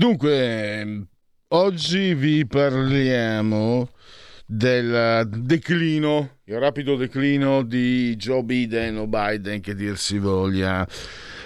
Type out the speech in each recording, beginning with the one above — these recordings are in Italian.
Dunque, oggi vi parliamo del declino, il rapido declino di Joe Biden o Biden che dir si voglia.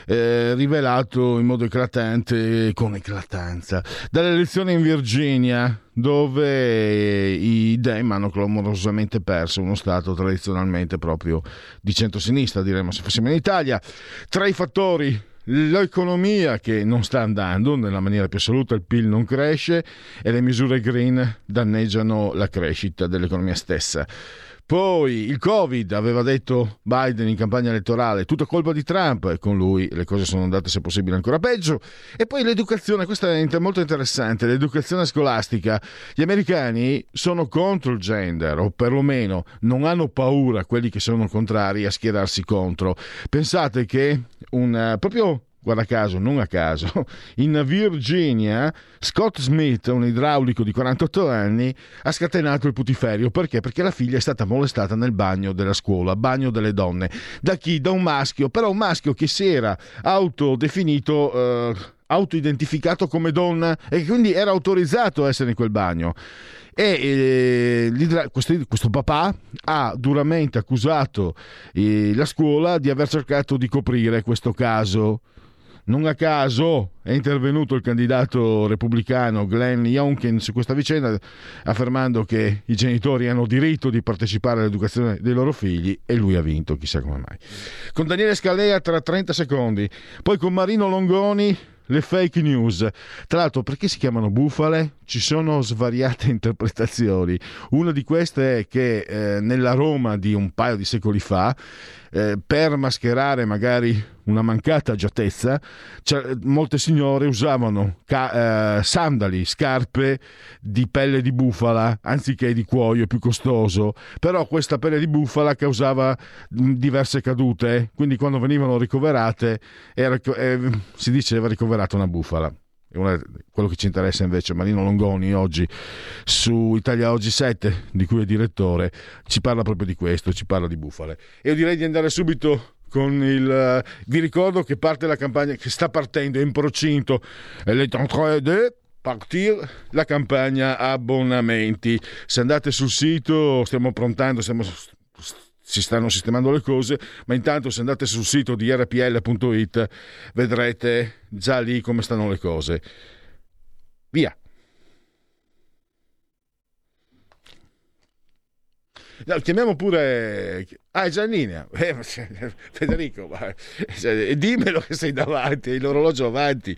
Eh, rivelato in modo eclatante, con eclatanza, dalle elezioni in Virginia, dove i Dem hanno clamorosamente perso uno Stato tradizionalmente proprio di centrosinistra, diremmo se fossimo in Italia. Tra i fattori l'economia che non sta andando nella maniera più assoluta, il PIL non cresce e le misure green danneggiano la crescita dell'economia stessa. Poi il Covid, aveva detto Biden in campagna elettorale, tutta colpa di Trump e con lui le cose sono andate se possibile ancora peggio. E poi l'educazione, questa è molto interessante, l'educazione scolastica. Gli americani sono contro il gender o perlomeno non hanno paura quelli che sono contrari a schierarsi contro. Pensate che un, proprio guarda caso, non a caso, in Virginia Scott Smith, un idraulico di 48 anni, ha scatenato il putiferio. Perché? Perché la figlia è stata molestata nel bagno della scuola, bagno delle donne. Da chi? Da un maschio, però un maschio che si era autodefinito... Eh, autoidentificato come donna e quindi era autorizzato a essere in quel bagno e eh, questo, questo, papà ha duramente accusato eh, la scuola di aver cercato di coprire questo caso non a caso è intervenuto il candidato repubblicano Glenn Youngkin su questa vicenda affermando che i genitori hanno diritto di partecipare all'educazione dei loro figli e lui ha vinto, chissà come mai. Con Daniele Scalea tra 30 secondi, poi con Marino Longoni le fake news. Tra l'altro, perché si chiamano bufale? Ci sono svariate interpretazioni. Una di queste è che eh, nella Roma di un paio di secoli fa eh, per mascherare magari una mancata agiatezza, cioè, molte signore usavano ca- eh, sandali, scarpe di pelle di bufala anziché di cuoio più costoso, però questa pelle di bufala causava mh, diverse cadute, quindi quando venivano ricoverate era, eh, si diceva ricoverata una bufala una, quello che ci interessa invece Marino Longoni oggi su Italia Oggi 7 di cui è direttore ci parla proprio di questo, ci parla di bufale. Io direi di andare subito con il vi ricordo che parte la campagna che sta partendo è in procinto en train de partir la campagna abbonamenti. Se andate sul sito stiamo prontando stiamo si stanno sistemando le cose, ma intanto se andate sul sito di rpl.it vedrete già lì come stanno le cose. Via. Chiamiamo pure Ah, è già in linea. Eh, Federico, ma, cioè, dimmelo che sei davanti, l'orologio avanti,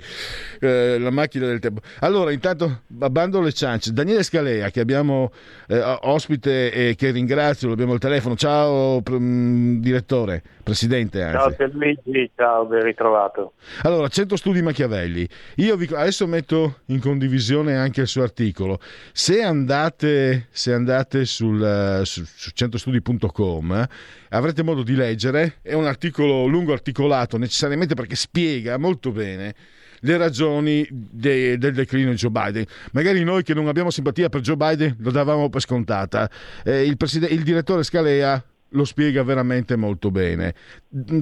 eh, la macchina del tempo. Allora, intanto, bando le ciance. Daniele Scalea, che abbiamo eh, ospite e che ringrazio, abbiamo il telefono. Ciao, mm, direttore, presidente. Anzi. Ciao Pierluigi, ciao, ben ritrovato. Allora, 100 studi Machiavelli. Io vi, adesso metto in condivisione anche il suo articolo. Se andate, se andate sul, su, su centostudi.com avrete modo di leggere, è un articolo lungo articolato necessariamente perché spiega molto bene le ragioni de, del declino di Joe Biden. Magari noi che non abbiamo simpatia per Joe Biden lo davamo per scontata. Eh, il, il direttore Scalea lo spiega veramente molto bene.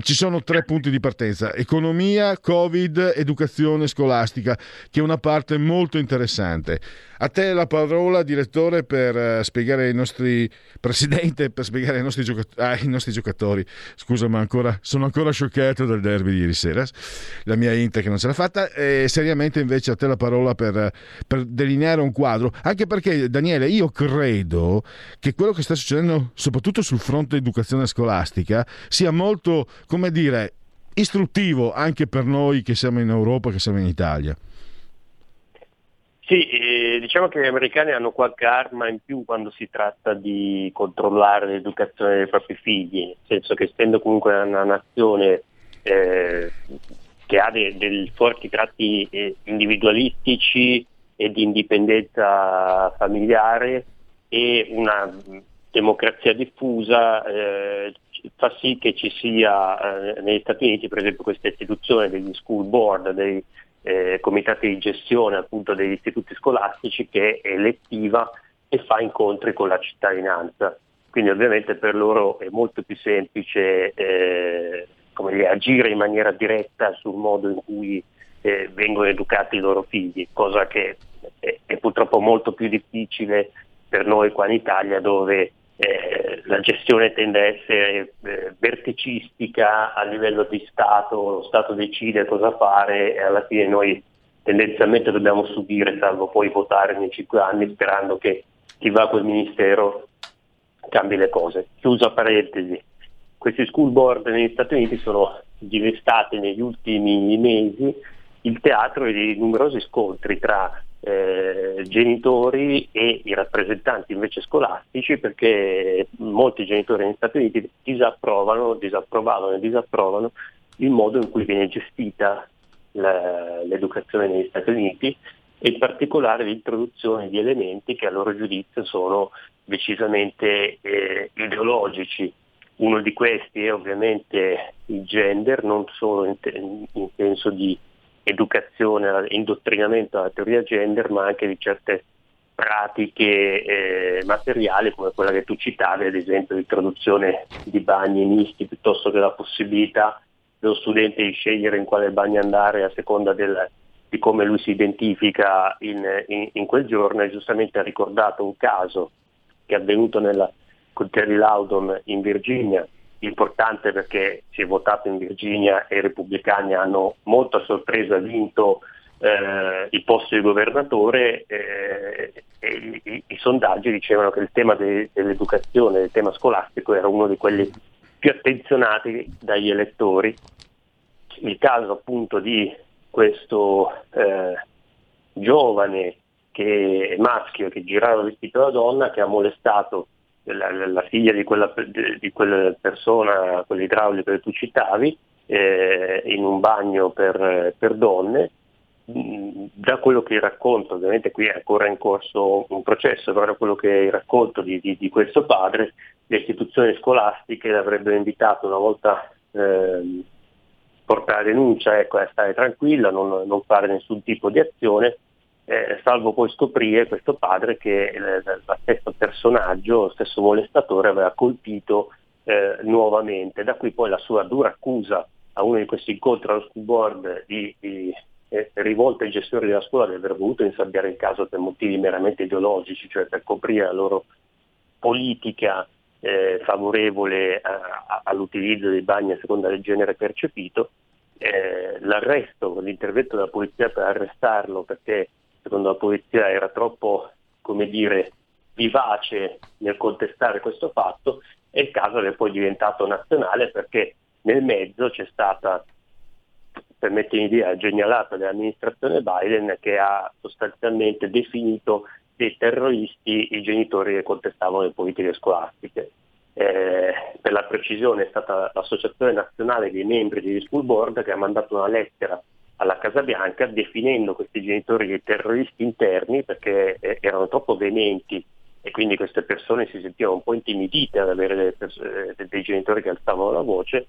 Ci sono tre punti di partenza, economia, covid, educazione scolastica, che è una parte molto interessante. A te la parola, direttore, per eh, spiegare ai nostri presidente, per spiegare ai nostri, giocatori, ah, ai nostri giocatori. Scusa, ma ancora, sono ancora scioccato del derby di ieri sera. La mia Inter che non ce l'ha fatta. E seriamente invece a te la parola per, per delineare un quadro. Anche perché, Daniele, io credo che quello che sta succedendo, soprattutto sul fronte educazione scolastica, sia molto, come dire, istruttivo anche per noi che siamo in Europa, che siamo in Italia. Sì, eh, diciamo che gli americani hanno qualche arma in più quando si tratta di controllare l'educazione dei propri figli, nel senso che essendo comunque una nazione eh, che ha dei, dei forti tratti eh, individualistici e di indipendenza familiare e una democrazia diffusa eh, fa sì che ci sia eh, negli Stati Uniti per esempio questa istituzione degli school board, dei eh, comitati di gestione appunto degli istituti scolastici che è elettiva e fa incontri con la cittadinanza. Quindi ovviamente per loro è molto più semplice eh, dire, agire in maniera diretta sul modo in cui eh, vengono educati i loro figli, cosa che è, è, purtroppo molto più difficile per noi qua in Italia dove eh, la gestione tende a essere eh, verticistica a livello di Stato, lo Stato decide cosa fare e alla fine noi tendenzialmente dobbiamo subire, salvo poi votare nei cinque anni sperando che chi va a quel ministero cambi le cose. Chiusa parentesi, questi school board negli Stati Uniti sono diventati negli ultimi mesi il teatro di numerosi scontri tra eh, genitori e i rappresentanti invece scolastici perché molti genitori negli Stati Uniti disapprovano, disapprovavano e disapprovano il modo in cui viene gestita la, l'educazione negli Stati Uniti e in particolare l'introduzione di elementi che a loro giudizio sono decisamente eh, ideologici. Uno di questi è ovviamente il gender, non solo in, in senso di educazione, indottrinamento alla teoria gender, ma anche di certe pratiche eh, materiali come quella che tu citavi, ad esempio l'introduzione di bagni misti piuttosto che la possibilità dello studente di scegliere in quale bagno andare a seconda del, di come lui si identifica in, in, in, quel giorno. E giustamente ha ricordato un caso che è avvenuto nella, con Terry Loudon in Virginia importante perché si è votato in Virginia e i repubblicani hanno molto a sorpresa vinto eh, il posto di governatore eh, e i, i, sondaggi dicevano che il tema de, dell'educazione, il tema scolastico era uno di quelli più attenzionati dagli elettori. Il caso appunto di questo eh, giovane che, maschio che girava vestito da donna che ha molestato la, la figlia di quella, di quella, persona, quell'idraulico che tu citavi, eh, in un bagno per, per donne. Mm, da quello che racconto, ovviamente qui è ancora in corso un processo, però da quello che racconto di, di, di questo padre, le istituzioni scolastiche l'avrebbero invitato una volta eh, portare denuncia, ecco, a stare tranquilla, non, non fare nessun tipo di azione, eh, salvo poi scoprire questo padre che eh, lo stesso personaggio, lo stesso molestatore aveva colpito eh, nuovamente. Da qui poi la sua dura accusa a uno di questi incontri allo school board di, di eh, rivolta ai gestori della scuola di aver voluto insabbiare il caso per motivi meramente ideologici, cioè per coprire la loro politica eh, favorevole a, a, all'utilizzo dei bagni a seconda del genere percepito. Eh, l'arresto, l'intervento della polizia per arrestarlo perché secondo la polizia era troppo, come dire, vivace nel contestare questo fatto e il caso è poi diventato nazionale perché nel mezzo c'è stata, per mettere in idea, genialata dell'amministrazione Biden che ha sostanzialmente definito dei terroristi i genitori che contestavano le politiche scolastiche. Eh, per la precisione è stata l'Associazione Nazionale dei Membri degli School Board che ha mandato una lettera alla Casa Bianca definendo questi genitori dei terroristi interni perché eh, erano troppo veementi e quindi queste persone si sentivano un po' intimidite ad avere pers- eh, dei genitori che alzavano la voce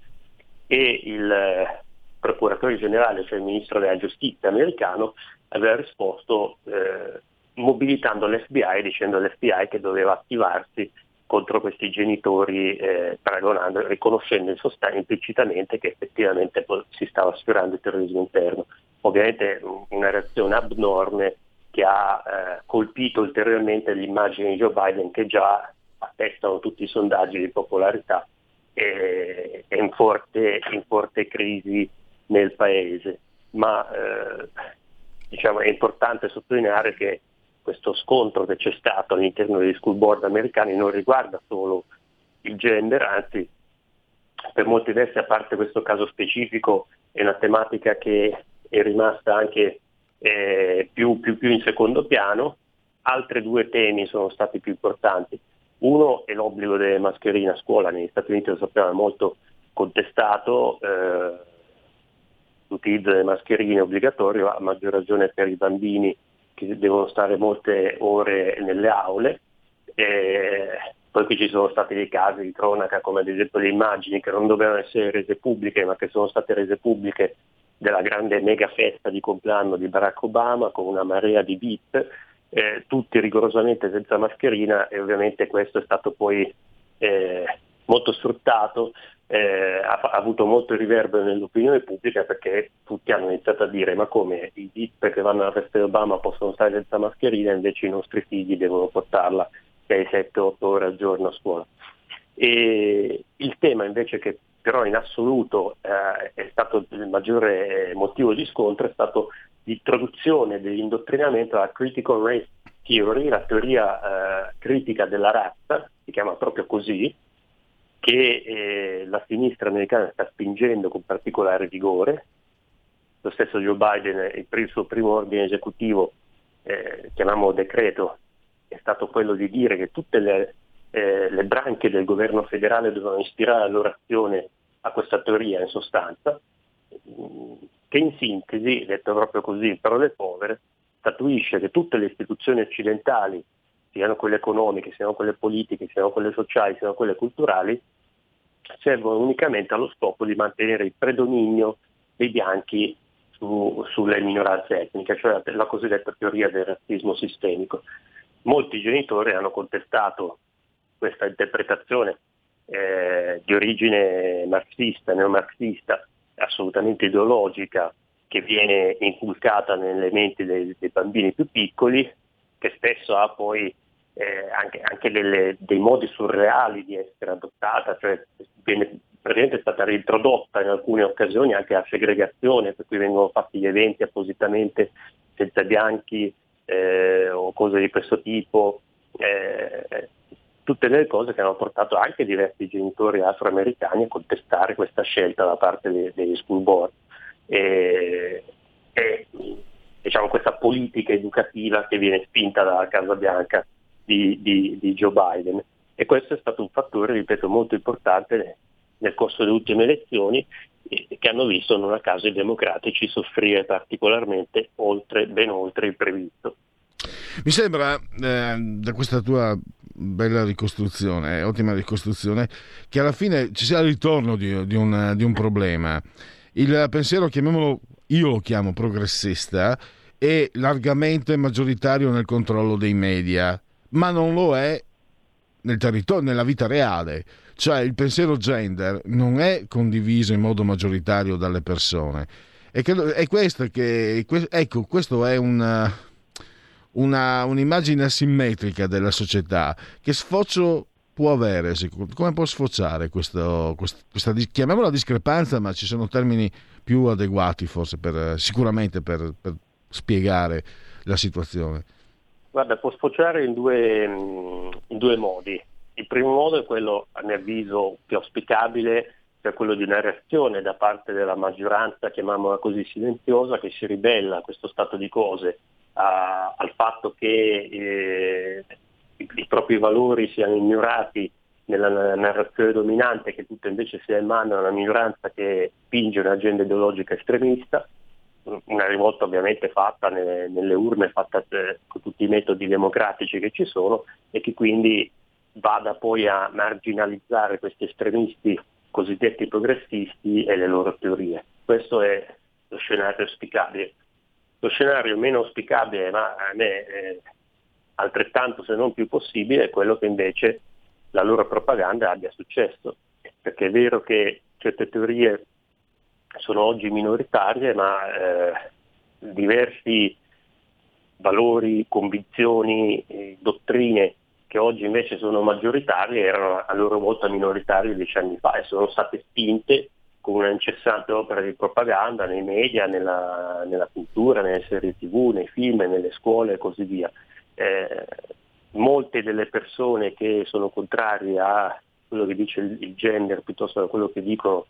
e il eh, procuratore generale, cioè il ministro della giustizia americano, aveva risposto eh, mobilitando l'FBI dicendo all'FBI che doveva attivarsi contro questi genitori eh, paragonando, riconoscendo in sostanza implicitamente che effettivamente si stava sfiorando il terrorismo interno. Ovviamente una reazione abnorme che ha eh, colpito ulteriormente l'immagine di Joe Biden che già attestano tutti i sondaggi di popolarità e è in forte, in forte crisi nel paese. Ma eh, diciamo, è importante sottolineare che questo scontro che c'è stato all'interno degli school board americani non riguarda solo il gender, anzi per molti versi, a parte questo caso specifico, è una tematica che è rimasta anche eh, più, più, più in secondo piano. Altri due temi sono stati più importanti. Uno è l'obbligo delle mascherine a scuola, negli Stati Uniti lo sappiamo è molto contestato, eh, l'utilizzo delle mascherine è obbligatorio, a maggior ragione per i bambini che devono stare molte ore nelle aule. E poi qui ci sono stati dei casi di cronaca, come ad esempio le immagini che non dovevano essere rese pubbliche, ma che sono state rese pubbliche della grande mega festa di compleanno di Barack Obama con una marea di beat, eh, tutti rigorosamente senza mascherina e ovviamente questo è stato poi eh, molto sfruttato, eh, ha, ha, avuto molto riverbero nell'opinione pubblica perché tutti hanno iniziato a dire ma come i beat che vanno alla festa di Obama possono stare senza mascherina invece i nostri figli devono portarla 6, 7, 8 ore al giorno a scuola. E il tema invece che però in assoluto eh, è stato il maggiore motivo di scontro è stato l'introduzione dell'indottrinamento alla Critical Race Theory, la teoria eh, critica della razza, si chiama proprio così, che eh, la sinistra americana sta spingendo con particolare vigore. Lo stesso Joe Biden, il suo primo ordine esecutivo, eh, chiamiamolo decreto, è stato quello di dire che tutte le eh, le branche del governo federale dovevano ispirare la loro azione a questa teoria in sostanza, che in sintesi, detto proprio così in parole povere, statuisce che tutte le istituzioni occidentali, siano quelle economiche, siano quelle politiche, siano quelle sociali, siano quelle culturali, servono unicamente allo scopo di mantenere il predominio dei bianchi su, sulle minoranze etniche, cioè la cosiddetta teoria del razzismo sistemico. Molti genitori hanno contestato questa interpretazione eh, di origine marxista, neomarxista, assolutamente ideologica, che viene inculcata nelle menti dei, dei bambini più piccoli, che spesso ha poi eh, anche, anche delle, dei modi surreali di essere adottata, cioè viene praticamente è stata reintrodotta in alcune occasioni anche la segregazione, per cui vengono fatti gli eventi appositamente senza bianchi eh, o cose di questo tipo. Eh, tutte delle cose che hanno portato anche diversi genitori afroamericani a contestare questa scelta da parte dei, degli school board. E, e diciamo, questa politica educativa che viene spinta dalla Casa Bianca di, di, di, Joe Biden. E questo è stato un fattore, ripeto, molto importante nel corso delle ultime elezioni che hanno visto non a caso i democratici soffrire particolarmente oltre, ben oltre il previsto. Mi sembra, eh, da questa tua bella ricostruzione, ottima ricostruzione, che alla fine ci sia il ritorno di, di, un, di un problema. Il pensiero, chiamiamolo, io lo chiamo progressista, è largamente maggioritario nel controllo dei media, ma non lo è nel territorio, nella vita reale. Cioè il pensiero gender non è condiviso in modo maggioritario dalle persone. E credo, è questo che, ecco, questo è un, una, un'immagine asimmetrica della società. Che sfocio può avere? Come può sfociare questo, questa, chiamiamola discrepanza, ma ci sono termini più adeguati forse per, sicuramente per, per spiegare la situazione? Guarda, può sfociare in due, in due modi. Il primo modo è quello, a mio avviso, più auspicabile, cioè quello di una reazione da parte della maggioranza, chiamiamola così silenziosa, che si ribella a questo stato di cose a, al fatto che eh, i, i, propri valori siano ignorati nella narrazione dominante, che tutto invece sia in mano a una minoranza che spinge un'agenda ideologica estremista, una rivolta ovviamente fatta nelle, nelle urne, fatta eh, con tutti i metodi democratici che ci sono e che quindi vada poi a marginalizzare questi estremisti cosiddetti progressisti e le loro teorie. Questo è lo scenario auspicabile. Lo scenario meno auspicabile, ma a me è altrettanto se non più possibile, è quello che invece la loro propaganda abbia successo, perché è vero che certe teorie sono oggi minoritarie, ma eh, diversi valori, convinzioni, eh, dottrine che oggi invece sono maggioritarie erano a loro volta minoritarie dieci anni fa e sono state spinte con una incessante opera di propaganda nei media, nella, nella cultura, nelle serie tv, nei film, nelle scuole e così via. Eh, molte delle persone che sono contrarie a quello che dice il, il gender piuttosto che a quello che dicono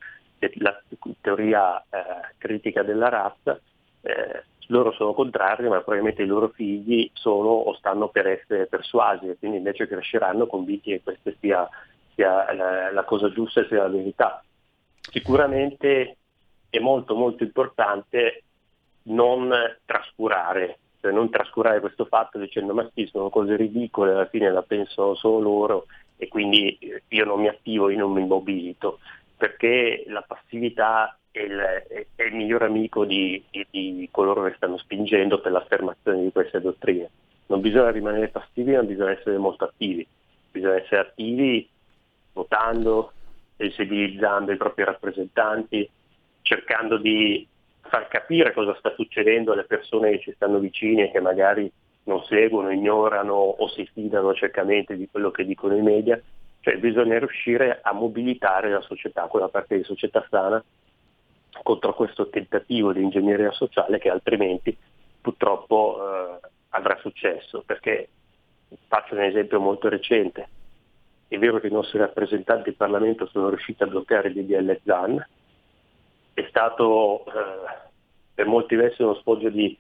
la teoria eh, critica della razza, eh, loro sono contrari, ma probabilmente i loro figli sono o stanno per essere persuasi e quindi invece cresceranno convinti che questa sia, sia la, la, cosa giusta e sia la verità. Sicuramente è molto molto importante non trascurare, cioè non trascurare questo fatto dicendo ma sì sono cose ridicole, alla fine la pensano solo loro e quindi io non mi attivo, io non mi mobilito, perché la passività è il, è il miglior amico di, di, di, coloro che stanno spingendo per l'affermazione di queste dottrine. Non bisogna rimanere passivi, ma bisogna essere molto attivi. Bisogna essere attivi votando, sensibilizzando i propri rappresentanti, cercando di far capire cosa sta succedendo alle persone che ci stanno vicine e che magari non seguono, ignorano o si fidano ciecamente di quello che dicono i media. Cioè bisogna riuscire a mobilitare la società, quella parte di società sana contro questo tentativo di ingegneria sociale che altrimenti purtroppo eh, avrà successo. Perché faccio un esempio molto recente. È vero che i nostri rappresentanti in Parlamento sono riusciti a bloccare il DDL ZAN, è stato eh, per molti versi uno sfoggio di,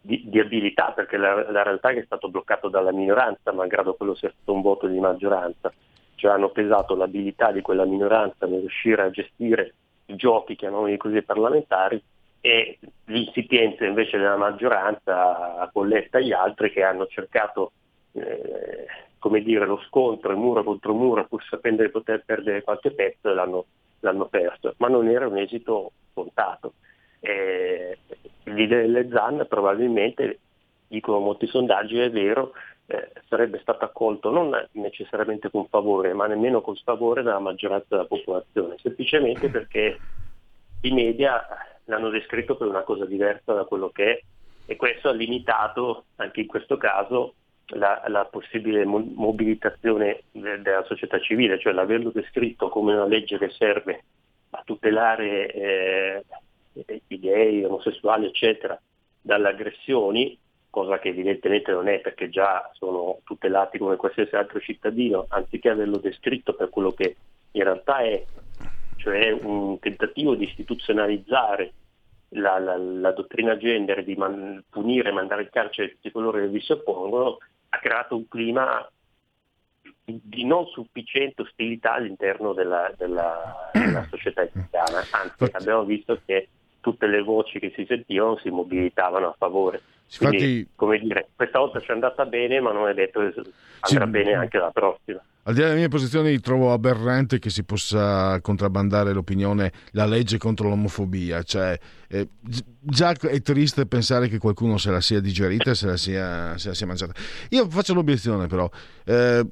di, di abilità, perché la, la, realtà è che è stato bloccato dalla minoranza, malgrado quello sia stato un voto di maggioranza. Cioè hanno pesato l'abilità di quella minoranza nel riuscire a gestire i giochi, chiamiamoli così, parlamentari e l'insipienza invece della maggioranza colletta gli altri che hanno cercato eh, come dire, lo scontro, il muro contro muro, pur sapendo di poter perdere qualche pezzo l'hanno, l'hanno perso, ma non era un esito scontato. Eh, l'idea delle ZAN probabilmente, dicono molti sondaggi, è vero, eh, sarebbe stato accolto non necessariamente con favore, ma nemmeno con sfavore dalla maggioranza della popolazione, semplicemente perché i media l'hanno descritto per una cosa diversa da quello che è e questo ha limitato anche in questo caso la, la possibile mo- mobilitazione de- della società civile, cioè l'averlo descritto come una legge che serve a tutelare eh, i gay, omosessuali, eccetera, dalle aggressioni, cosa che evidentemente non è perché già sono tutelati come qualsiasi altro cittadino, anziché averlo descritto per quello che in realtà è, cioè un tentativo di istituzionalizzare la, la, la dottrina gender, di man, punire e mandare in carcere tutti coloro che vi si oppongono, ha creato un clima di non sufficiente ostilità all'interno della, della, della società italiana, anzi abbiamo visto che tutte le voci che si sentivano si mobilitavano a favore. Quindi, Infatti, come dire, questa volta ci è andata bene, ma non è detto che andrà sì, bene anche la prossima. Al di là delle mie posizioni, trovo aberrante che si possa contrabbandare l'opinione, la legge contro l'omofobia. Cioè, eh, già è triste pensare che qualcuno se la sia digerita e se la sia, se la sia mangiata. Io faccio l'obiezione, però. Eh,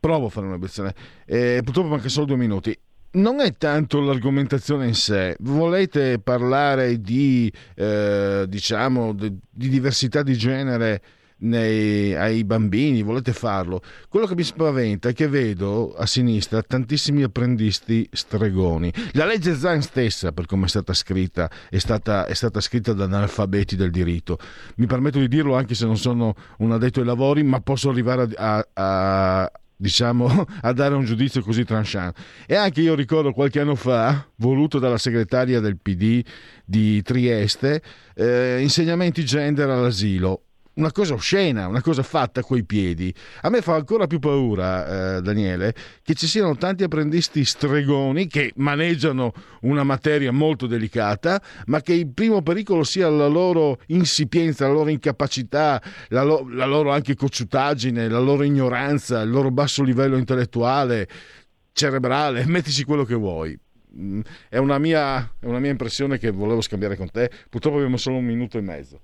provo a fare un'obiezione. Eh, purtroppo manca solo due minuti non è tanto l'argomentazione in sé, volete parlare di, eh, diciamo, di, di diversità di genere nei, ai bambini, volete farlo. Quello che mi spaventa è che vedo a sinistra tantissimi apprendisti stregoni. La legge Zan stessa, per come è stata scritta, è stata, è stata scritta da analfabeti del diritto. Mi permetto di dirlo anche se non sono un addetto ai lavori, ma posso arrivare a, a, diciamo, a dare un giudizio così tranchant. E anche io ricordo qualche anno fa, voluto dalla segretaria del PD di Trieste, eh, insegnamenti gender all'asilo una cosa oscena, una cosa fatta coi piedi. A me fa ancora più paura, eh, Daniele, che ci siano tanti apprendisti stregoni che maneggiano una materia molto delicata, ma che il primo pericolo sia la loro insipienza, la loro incapacità, la, lo- la loro anche cocciutaggine, la loro ignoranza, il loro basso livello intellettuale, cerebrale, mettici quello che vuoi. Mm, è una, mia, è una mia impressione che volevo scambiare con te. Purtroppo abbiamo solo un minuto e mezzo.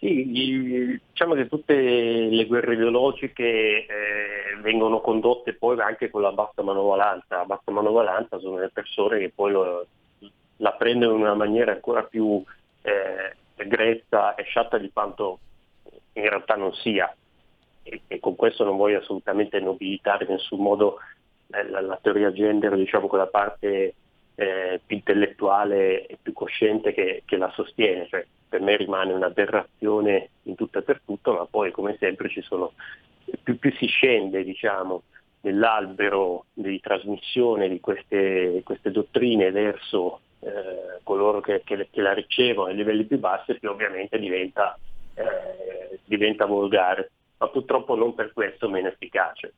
Sì, diciamo che tutte le guerre ideologiche eh, eh, vengono condotte poi anche con la bassa manovalanza. La bassa manovalanza sono le persone che poi lo, la prendono in una maniera ancora più eh, grezza e sciatta di quanto in realtà non sia. E, e, con questo non voglio assolutamente nobilitare in nessun modo eh, la, la, teoria gender, diciamo quella parte eh, più intellettuale e più cosciente che, che la sostiene. Cioè, per me rimane un'aberrazione in tutto e per tutto, ma poi come sempre ci sono, più, più si scende diciamo, nell'albero di trasmissione di queste, queste dottrine verso eh, coloro che, che, che, la ricevono ai livelli più bassi, più ovviamente diventa, eh, diventa volgare, ma purtroppo non per questo meno efficace.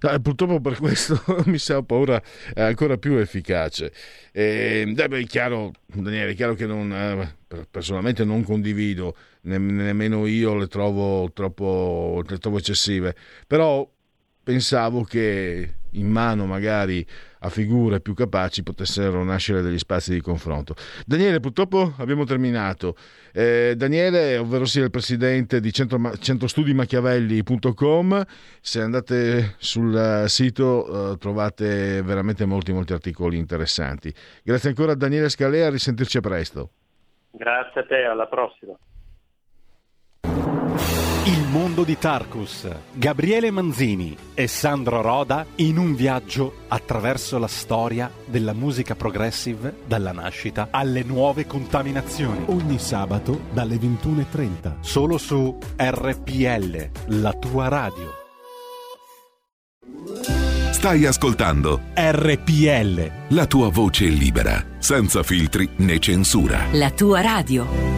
No, purtroppo per questo mi sa paura è ancora più efficace. E, beh, è chiaro, Daniele, è chiaro che non, eh, personalmente non condivido, nemmeno io le trovo troppo le trovo eccessive, però pensavo che in mano magari a figure più capaci potessero nascere degli spazi di confronto. Daniele, purtroppo abbiamo terminato. Eh, Daniele, ovvero sia il presidente di centro, centrostudimachiavelli.com, se andate sul sito eh, trovate veramente molti molti articoli interessanti. Grazie ancora a Daniele Scalea, a risentirci a presto. Grazie a te, alla prossima. Mondo di Tarkus, Gabriele Manzini e Sandro Roda in un viaggio attraverso la storia della musica progressive dalla nascita alle nuove contaminazioni. Ogni sabato dalle 21.30. Solo su RPL, la tua radio. Stai ascoltando RPL. La tua voce libera, senza filtri né censura. La tua radio.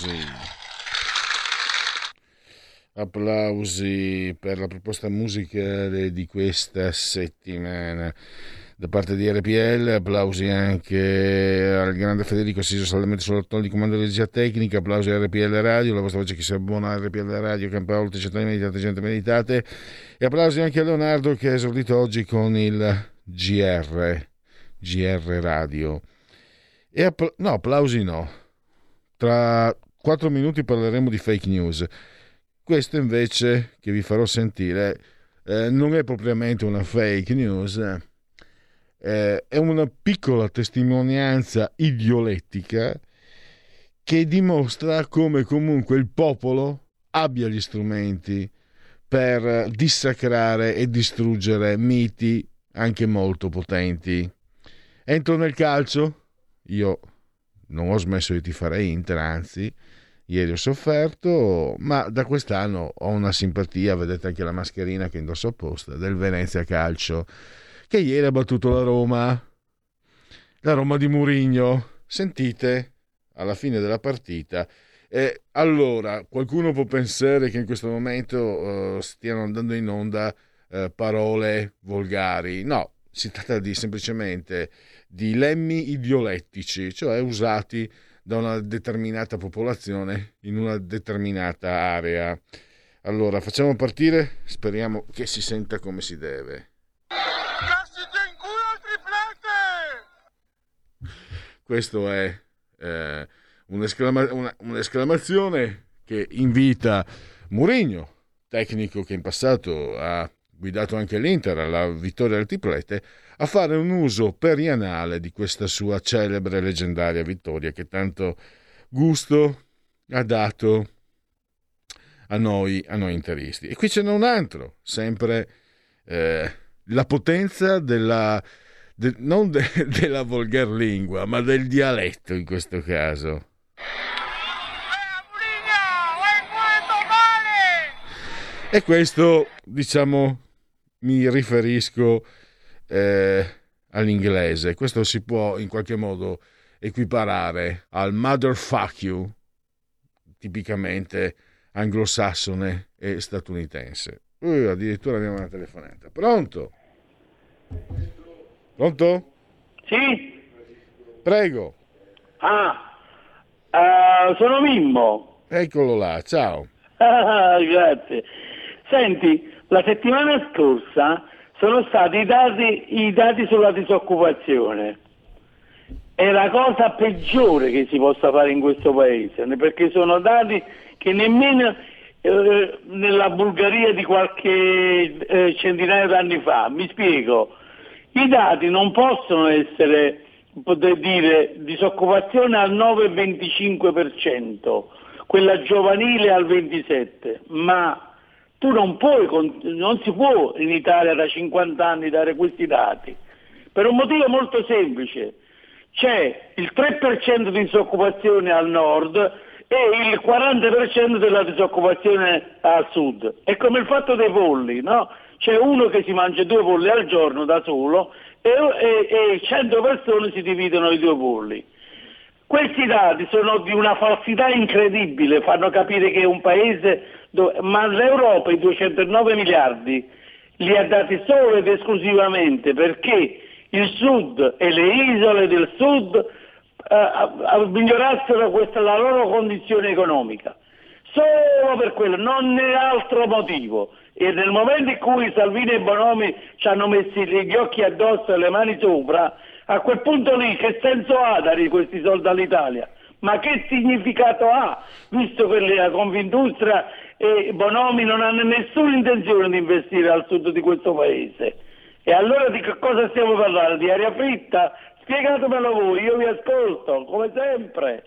Applausi. Applausi per la proposta musicale di questa settimana da parte di RPL, applausi anche al grande Federico assiso saldamente sulla tono di comando di regia tecnica, applausi a RPL Radio, la vostra voce che si abbona a RPL Radio, campa oltre centinaia meditate, gente meditate, e applausi anche a Leonardo che ha esordito oggi con il GR, GR Radio. E app- no, applausi no. Tra quattro minuti parleremo di fake news. Questo invece che vi farò sentire eh, non è propriamente una fake news, eh, è una piccola testimonianza idiolettica che dimostra come comunque il popolo abbia gli strumenti per dissacrare e distruggere miti anche molto potenti. Entro nel calcio, io non ho smesso di tifare Inter, anzi, ieri ho sofferto, ma da quest'anno ho una simpatia, vedete anche la mascherina che indosso apposta, del Venezia Calcio, che ieri ha battuto la Roma, la Roma di Murigno. Sentite, alla fine della partita, e allora qualcuno può pensare che in questo momento uh, stiano andando in onda uh, parole volgari, no, si tratta di semplicemente di lemmi idiolettici, cioè usati da una determinata popolazione in una determinata area. Allora, facciamo partire, speriamo che si senta come si deve. Questo è eh, un'esclama- una- un'esclamazione che invita Mourinho, tecnico che in passato ha guidato anche l'Inter alla vittoria del triplete, a fare un uso perianale di questa sua celebre e leggendaria vittoria che tanto gusto ha dato a noi, a noi interisti. E qui ce n'è un altro, sempre eh, la potenza della, de- non de- della volgar lingua, ma del dialetto in questo caso. E questo, diciamo, mi riferisco eh, all'inglese. Questo si può in qualche modo equiparare al motherfuck you, tipicamente anglosassone e statunitense. Uh, addirittura abbiamo una telefonata. Pronto? Pronto? Sì? Prego. Ah, eh, sono Mimmo. Eccolo là, ciao. Ah, grazie. Senti, la settimana scorsa sono stati dati, i dati sulla disoccupazione. È la cosa peggiore che si possa fare in questo paese, perché sono dati che nemmeno eh, nella Bulgaria di qualche eh, centinaio d'anni fa. Mi spiego, i dati non possono essere, poter dire, disoccupazione al 9,25%, quella giovanile al 27%, ma tu non puoi, non si può in Italia da 50 anni dare questi dati, per un motivo molto semplice. C'è il 3% di disoccupazione al nord e il 40% della disoccupazione al sud. È come il fatto dei polli, no? C'è uno che si mangia due polli al giorno da solo e, e, e 100 persone si dividono i due polli. Questi dati sono di una falsità incredibile, fanno capire che un paese. Ma l'Europa i 209 miliardi li ha dati solo ed esclusivamente perché il sud e le isole del sud eh, migliorassero questa, la loro condizione economica. Solo per quello, non è altro motivo. E nel momento in cui Salvini e Bonomi ci hanno messo gli occhi addosso e le mani sopra, a quel punto lì che senso ha dare questi soldi all'Italia? Ma che significato ha, visto che la Confindustria e Bonomi non hanno nessuna intenzione di investire al sud di questo paese? E allora di che cosa stiamo parlando? Di aria fritta? Spiegatemelo voi, io vi ascolto, come sempre.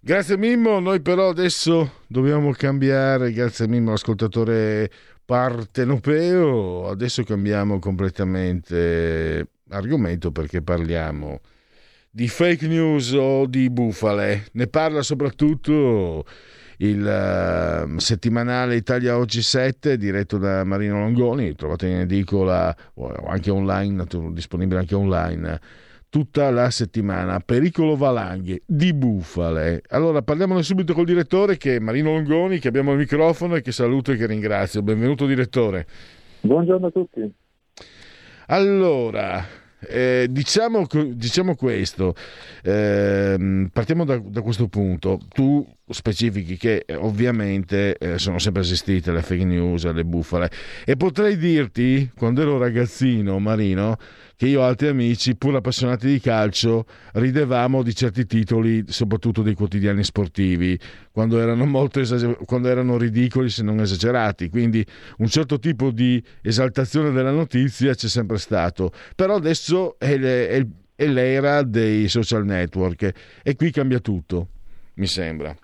Grazie Mimmo, noi però adesso dobbiamo cambiare, grazie Mimmo, ascoltatore partenopeo, adesso cambiamo completamente argomento perché parliamo di fake news o di bufale. Ne parla soprattutto il uh, settimanale Italia Oggi 7 diretto da Marino Longoni, trovate in edicola o anche online, disponibile anche online tutta la settimana. Pericolo valanghe di bufale. Allora parliamone subito col direttore che è Marino Longoni, che abbiamo il microfono e che saluto e che ringrazio. Benvenuto direttore. Buongiorno a tutti. Allora, eh, diciamo, diciamo, questo, eh, partiamo da, da, questo punto. Tu specifichi che eh, ovviamente eh, sono sempre esistite le fake news, le bufale e potrei dirti, quando ero ragazzino, Marino, che io e altri amici, pur appassionati di calcio, ridevamo di certi titoli, soprattutto dei quotidiani sportivi, quando erano, molto esager- quando erano ridicoli se non esagerati. Quindi un certo tipo di esaltazione della notizia c'è sempre stato. Però adesso è, le- è, è l'era dei social network e qui cambia tutto, mi sembra.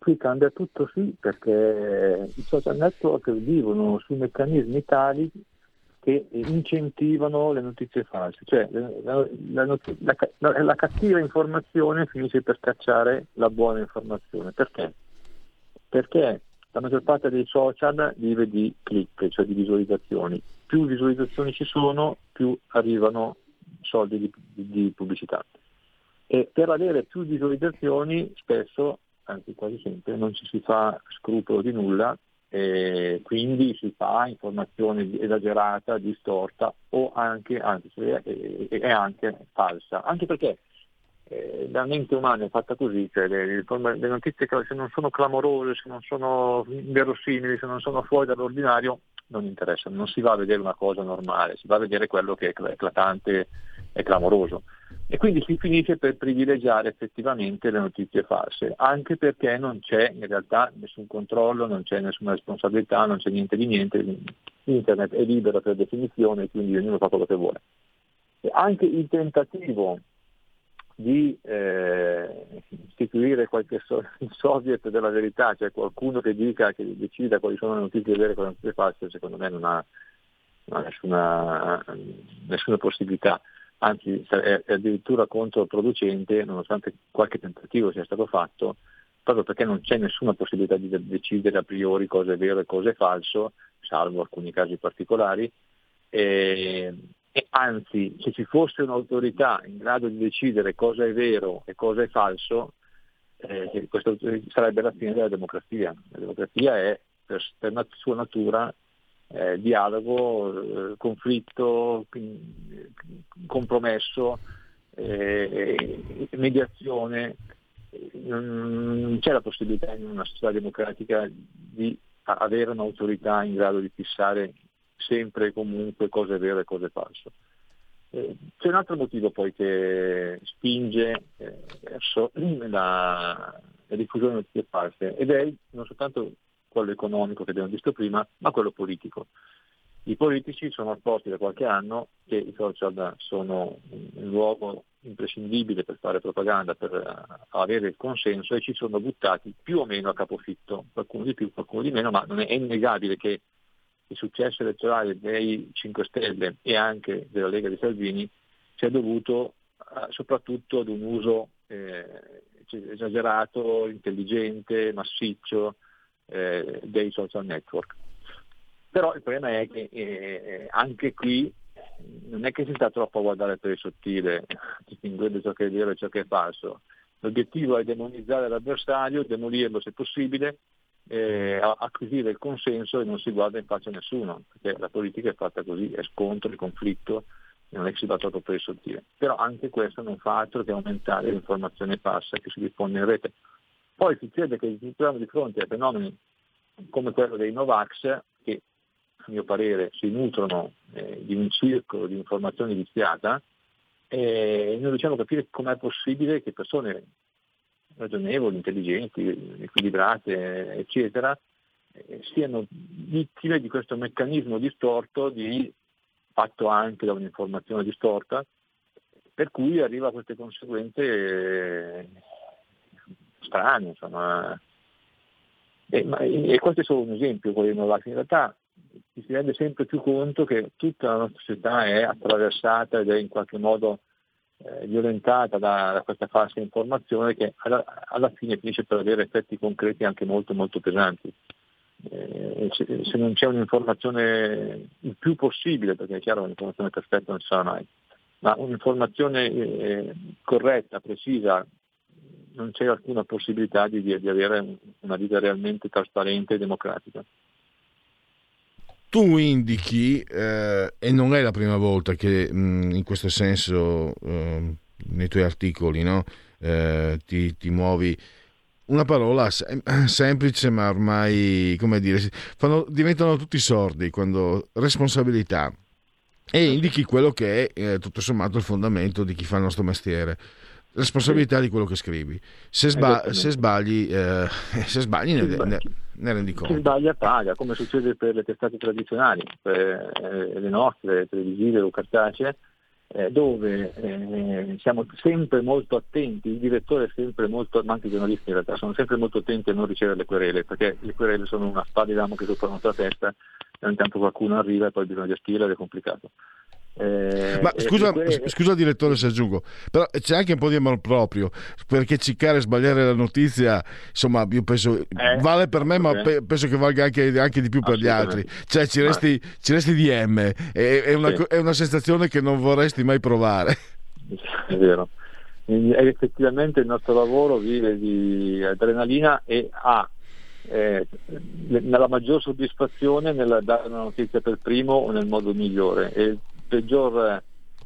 Qui cambia tutto sì, perché i social network vivono su meccanismi tali che incentivano le notizie false, cioè la, la, la, la, cattiva informazione finisce per cacciare la buona informazione. Perché? Perché la maggior parte dei social vive di click, cioè di visualizzazioni. Più visualizzazioni ci sono, più arrivano soldi di, di, di pubblicità. E per avere più visualizzazioni spesso, anzi quasi sempre, non ci si fa scrupolo di nulla e quindi si fa informazione esagerata, distorta o anche, anzi, è anche falsa, anche perché eh, la mente umana è fatta così, cioè le, le, notizie se non sono clamorose, se non sono verosimili, se non sono fuori dall'ordinario, non interessano, non si va a vedere una cosa normale, si va a vedere quello che è eclatante e clamoroso. E quindi si finisce per privilegiare effettivamente le notizie false, anche perché non c'è in realtà nessun controllo, non c'è nessuna responsabilità, non c'è niente di niente, internet è libero per definizione, quindi ognuno fa quello che vuole. E anche il tentativo di eh, istituire qualche so- soviet della verità, cioè qualcuno che dica, che decida quali sono le notizie vere e quali notizie false, secondo me non ha, non ha nessuna, nessuna possibilità anzi è addirittura controproducente nonostante qualche tentativo sia stato fatto, proprio perché non c'è nessuna possibilità di decidere a priori cosa è vero e cosa è falso, salvo alcuni casi particolari, e, e anzi se ci fosse un'autorità in grado di decidere cosa è vero e cosa è falso, eh, questa sarebbe la fine della democrazia. La democrazia è per, per sua natura eh, dialogo, eh, conflitto, compromesso, eh, mediazione. Non c'è la possibilità in una società democratica di avere un'autorità in grado di fissare sempre e comunque cosa è vero e cosa è falso. Eh, c'è un altro motivo poi che spinge eh, verso la, la diffusione di notizie false ed è non soltanto quello economico che abbiamo visto prima, ma quello politico. I politici sono accorti da qualche anno che i social sono un luogo imprescindibile per fare propaganda, per eh, avere il consenso e ci sono buttati più o meno a capofitto, qualcuno di più, qualcuno di meno, ma non è, innegabile che il successo elettorale dei 5 Stelle e anche della Lega di Salvini sia dovuto eh, soprattutto ad un uso eh, esagerato, intelligente, massiccio eh, dei social network. Però il problema è che eh, anche qui non è che si sta troppo a guardare per il sottile, distinguendo ciò che è vero e ciò che è falso. L'obiettivo è demonizzare l'avversario, demolirlo se possibile, eh, acquisire il consenso e non si guarda in faccia a nessuno, perché la politica è fatta così, è scontro, è conflitto, non è che si va troppo per il sottile. Però anche questo non fa altro che aumentare l'informazione passa che si diffonde in rete. Poi succede che ci troviamo di fronte a fenomeni come quello dei Novax che a mio parere si nutrono eh, di un circolo di informazione viziata e non riusciamo a capire com'è possibile che persone ragionevoli, intelligenti, equilibrate, eccetera, eh, siano vittime di questo meccanismo distorto di, fatto anche da un'informazione distorta, per cui arriva a queste conseguenze eh, strani, insomma. E, ma, e questo è solo un esempio, quello di Novax. In realtà ci si rende sempre più conto che tutta la nostra società è attraversata ed è in qualche modo eh, violentata da, da, questa falsa informazione che alla, alla, fine finisce per avere effetti concreti anche molto molto pesanti. Eh, se, se, non c'è un'informazione il più possibile, perché è chiaro che un'informazione perfetta non ci sarà mai, ma un'informazione eh, corretta, precisa, non c'è alcuna possibilità di, di avere una vita realmente trasparente e democratica. Tu indichi, eh, e non è la prima volta che mh, in questo senso eh, nei tuoi articoli no? eh, ti, ti, muovi, una parola sem- semplice ma ormai, come dire, fanno, diventano tutti sordi quando responsabilità e indichi quello che è eh, tutto sommato il fondamento di chi fa il nostro mestiere responsabilità sì. di quello che scrivi. Se, sba- se sbagli, eh, se sbagli ne, ne, ne, rendi conto. Chi sbaglia paga, come succede per le testate tradizionali, per eh, le nostre, televisive o cartacee, eh, dove eh, siamo sempre molto attenti, il direttore è sempre molto, ma anche i giornalisti in realtà, sono sempre molto attenti a non ricevere le querele, perché le querele sono una spada di lamo che sopra la nostra testa e ogni tanto qualcuno arriva e poi bisogna gestirla ed è complicato. Eh, Ma scusa, quelle... scusa, direttore se aggiungo, però c'è anche un po' di amor proprio, perché ciccare e sbagliare la notizia, insomma, io penso eh, vale per me, ma pe- penso che valga anche, anche di più per gli altri. Cioè ci resti, Ma... ci resti di M, è, è, una, sì. è, una, sensazione che non vorresti mai provare. È vero. E effettivamente il nostro lavoro vive di adrenalina e ha eh, nella maggior soddisfazione nel dare una notizia per primo o nel modo migliore. E peggior eh,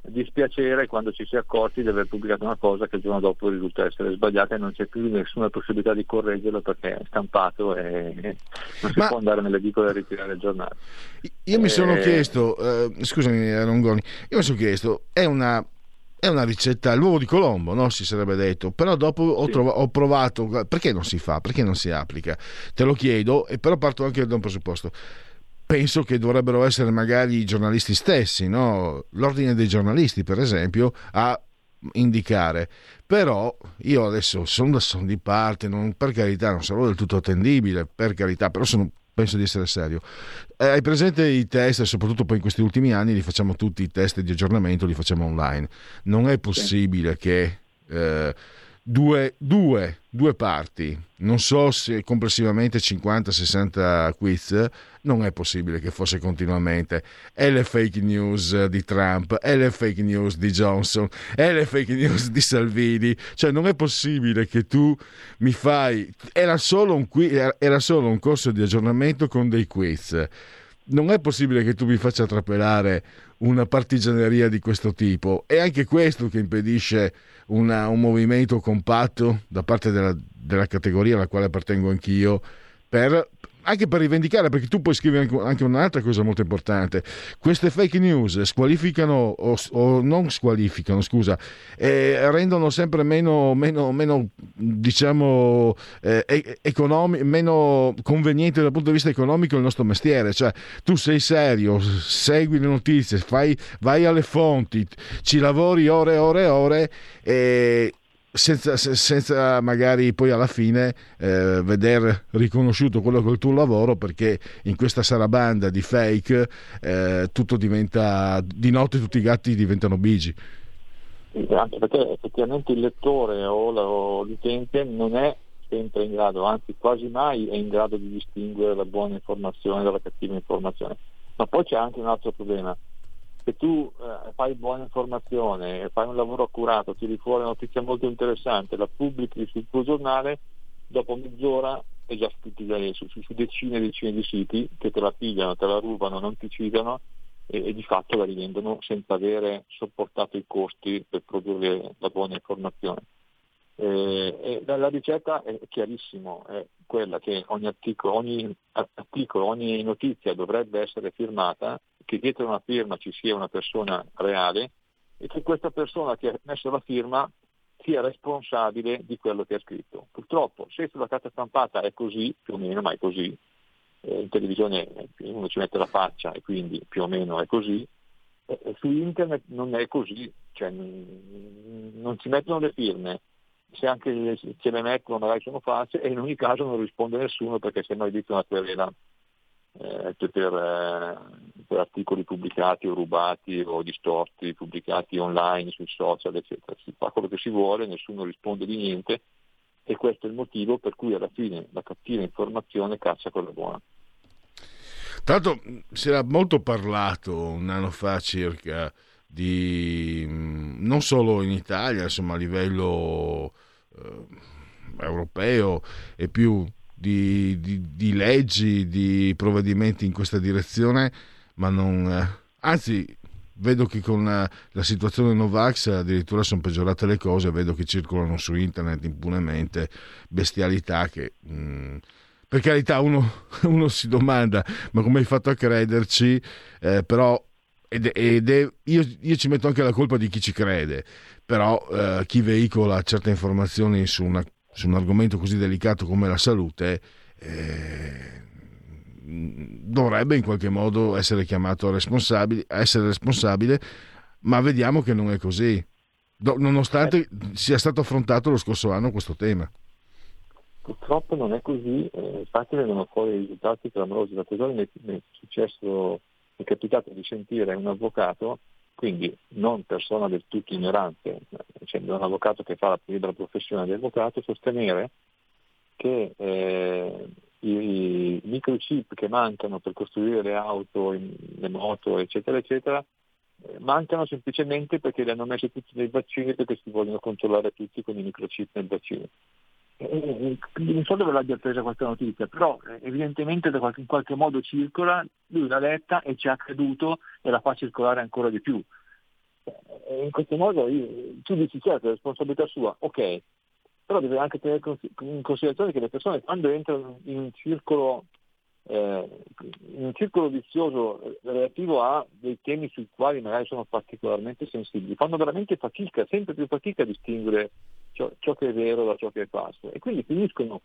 dispiacere quando ci si è accorti di aver pubblicato una cosa che il giorno dopo risulta essere sbagliata e non c'è più nessuna possibilità di correggerlo perché è stampato e non si Ma... può andare nelle edicole a ritirare il giornale. Io mi sono eh... chiesto, eh, scusami Rongoni, io mi sono chiesto, è una, è una ricetta, l'uovo di Colombo, no? si sarebbe detto, però dopo ho, trov- ho, provato, perché non si fa, perché non si applica? Te lo chiedo, e però parto anche da un presupposto penso che dovrebbero essere magari i giornalisti stessi, no? l'ordine dei giornalisti per esempio, a indicare. Però io adesso sono, sono di parte, non, per carità, non sarò del tutto attendibile, per carità, però sono, penso di essere serio. Eh, hai presente i test, soprattutto poi in questi ultimi anni, li facciamo tutti i test di aggiornamento, li facciamo online. Non è possibile che... Eh, due, due, due parti, non so se complessivamente 50-60 quiz, non è possibile che fosse continuamente. E le fake news di Trump, e le fake news di Johnson, e le fake news di Salvini, cioè non è possibile che tu mi fai, era solo un, era solo un corso di aggiornamento con dei quiz, non è possibile che tu mi faccia trapelare una partigianeria di questo tipo, è anche questo che impedisce una, un movimento compatto da parte della, della, categoria alla quale appartengo anch'io per, anche per rivendicare, perché tu puoi scrivere anche un'altra cosa molto importante. Queste fake news squalificano o, o non squalificano, scusa, eh, rendono sempre meno, meno, meno diciamo, eh, economi- meno conveniente dal punto di vista economico il nostro mestiere. Cioè, tu sei serio, segui le notizie, fai, vai alle fonti, ci lavori ore e ore e ore e senza, senza, magari poi alla fine eh, veder riconosciuto quello che è il tuo lavoro perché in questa sarabanda di fake eh, tutto diventa di notte tutti i gatti diventano bigi. Anche perché effettivamente il lettore o, l'utente non è sempre in grado anzi quasi mai è in grado di distinguere la buona informazione dalla cattiva informazione. Ma poi c'è anche un altro problema se tu eh, fai buona informazione, fai un lavoro accurato, tiri fuori una notizia molto interessante, la pubblichi sul tuo giornale, dopo mezz'ora è già scritto su, su, su, decine e decine di siti che te la pigliano, te la rubano, non ti citano e, e di fatto la rivendono senza avere sopportato i costi per produrre la buona informazione. Eh, la, la, ricetta è chiarissima, è quella che ogni articolo, ogni articolo, ogni notizia dovrebbe essere firmata che dietro una firma ci sia una persona reale e che questa persona che ha messo la firma sia responsabile di quello che ha scritto. Purtroppo se sulla carta stampata è così, più o meno, ma è così, eh, in televisione uno ci mette la faccia e quindi più o meno è così, eh, su internet non è così, cioè, non si mettono le firme, se anche ce le mettono magari sono false e in ogni caso non risponde nessuno perché se no edita una querela eh, per, eh, per, articoli pubblicati o rubati o distorti, pubblicati online, sui social, eccetera. Si fa quello che si vuole, nessuno risponde di niente e questo è il motivo per cui alla fine la cattiva informazione caccia quella buona. L'altro si era molto parlato un anno fa circa di non solo in Italia, insomma a livello eh, europeo e più di, di, di, leggi, di provvedimenti in questa direzione, ma non... Eh, anzi, vedo che con la, la, situazione Novax addirittura sono peggiorate le cose, vedo che circolano su internet impunemente bestialità che... Mh, mm, per carità uno, uno, si domanda, ma come hai fatto a crederci? Eh, però ed, ed è, io, io, ci metto anche la colpa di chi ci crede, però eh, chi veicola certe informazioni su una su un argomento così delicato come la salute eh, dovrebbe in qualche modo essere chiamato responsabile, essere responsabile, ma vediamo che non è così, nonostante sia stato affrontato lo scorso anno questo tema. Purtroppo non è così, eh, infatti vengono fuori risultati clamorosi. L'altro giorno mi è successo, mi è capitato di sentire un avvocato quindi non persona del tutto ignorante, cioè un avvocato che fa la libera professione di avvocato, sostenere che eh, i, microchip che mancano per costruire le auto, le moto, eccetera, eccetera, eh, mancano semplicemente perché li hanno messi tutti nei vaccini perché si vogliono controllare tutti con i microchip nel vaccino. Eh, non so dove l'abbia presa questa notizia, però eh, evidentemente qualche, in qualche modo circola, lui l'ha letta e ci ha creduto e la fa circolare ancora di più. E in questo modo io, tu dici certo, è responsabilità sua, ok, però deve anche tenere in considerazione che le persone quando entrano in un circolo, eh, in un circolo vizioso relativo a dei temi sui quali magari sono particolarmente sensibili, fanno veramente fatica, sempre più fatica a distinguere ciò, ciò, che è vero da ciò che è falso. E quindi finiscono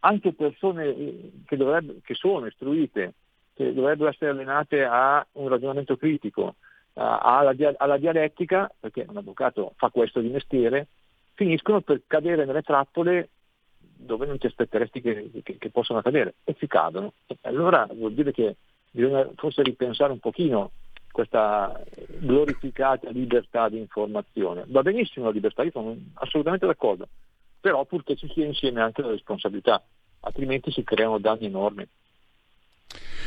anche persone eh, che, che sono istruite, che dovrebbero essere allenate a un ragionamento critico, alla, alla, dialettica, perché un avvocato fa questo di mestiere, finiscono per cadere nelle trappole dove non ti aspetteresti che, che, che possano cadere e ci cadono. Allora vuol dire che bisogna forse ripensare un pochino questa glorificata libertà di informazione. Va benissimo la libertà, io sono assolutamente d'accordo, però purché ci sia insieme anche la responsabilità, altrimenti si creano danni enormi.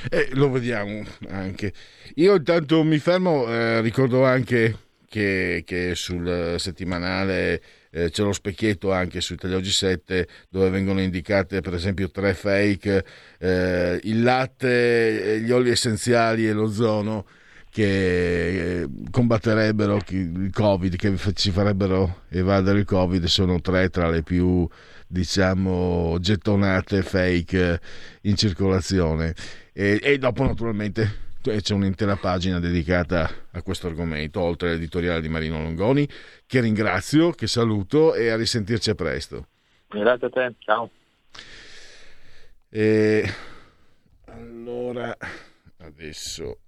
Eh, lo vediamo anche. Io intanto mi fermo, eh, ricordo anche che, che sul settimanale eh, c'è lo specchietto anche su Italia Oggi 7 dove vengono indicate per esempio tre fake, eh, il latte, gli oli essenziali e l'ozono che eh, combatterebbero il Covid, che ci farebbero evadere il Covid, sono tre tra le più diciamo gettonate fake in circolazione e, e dopo naturalmente c'è un'intera pagina dedicata a questo argomento, oltre all'editoriale di Marino Longoni, che ringrazio, che saluto e a risentirci a presto. Grazie a te, ciao. E allora, adesso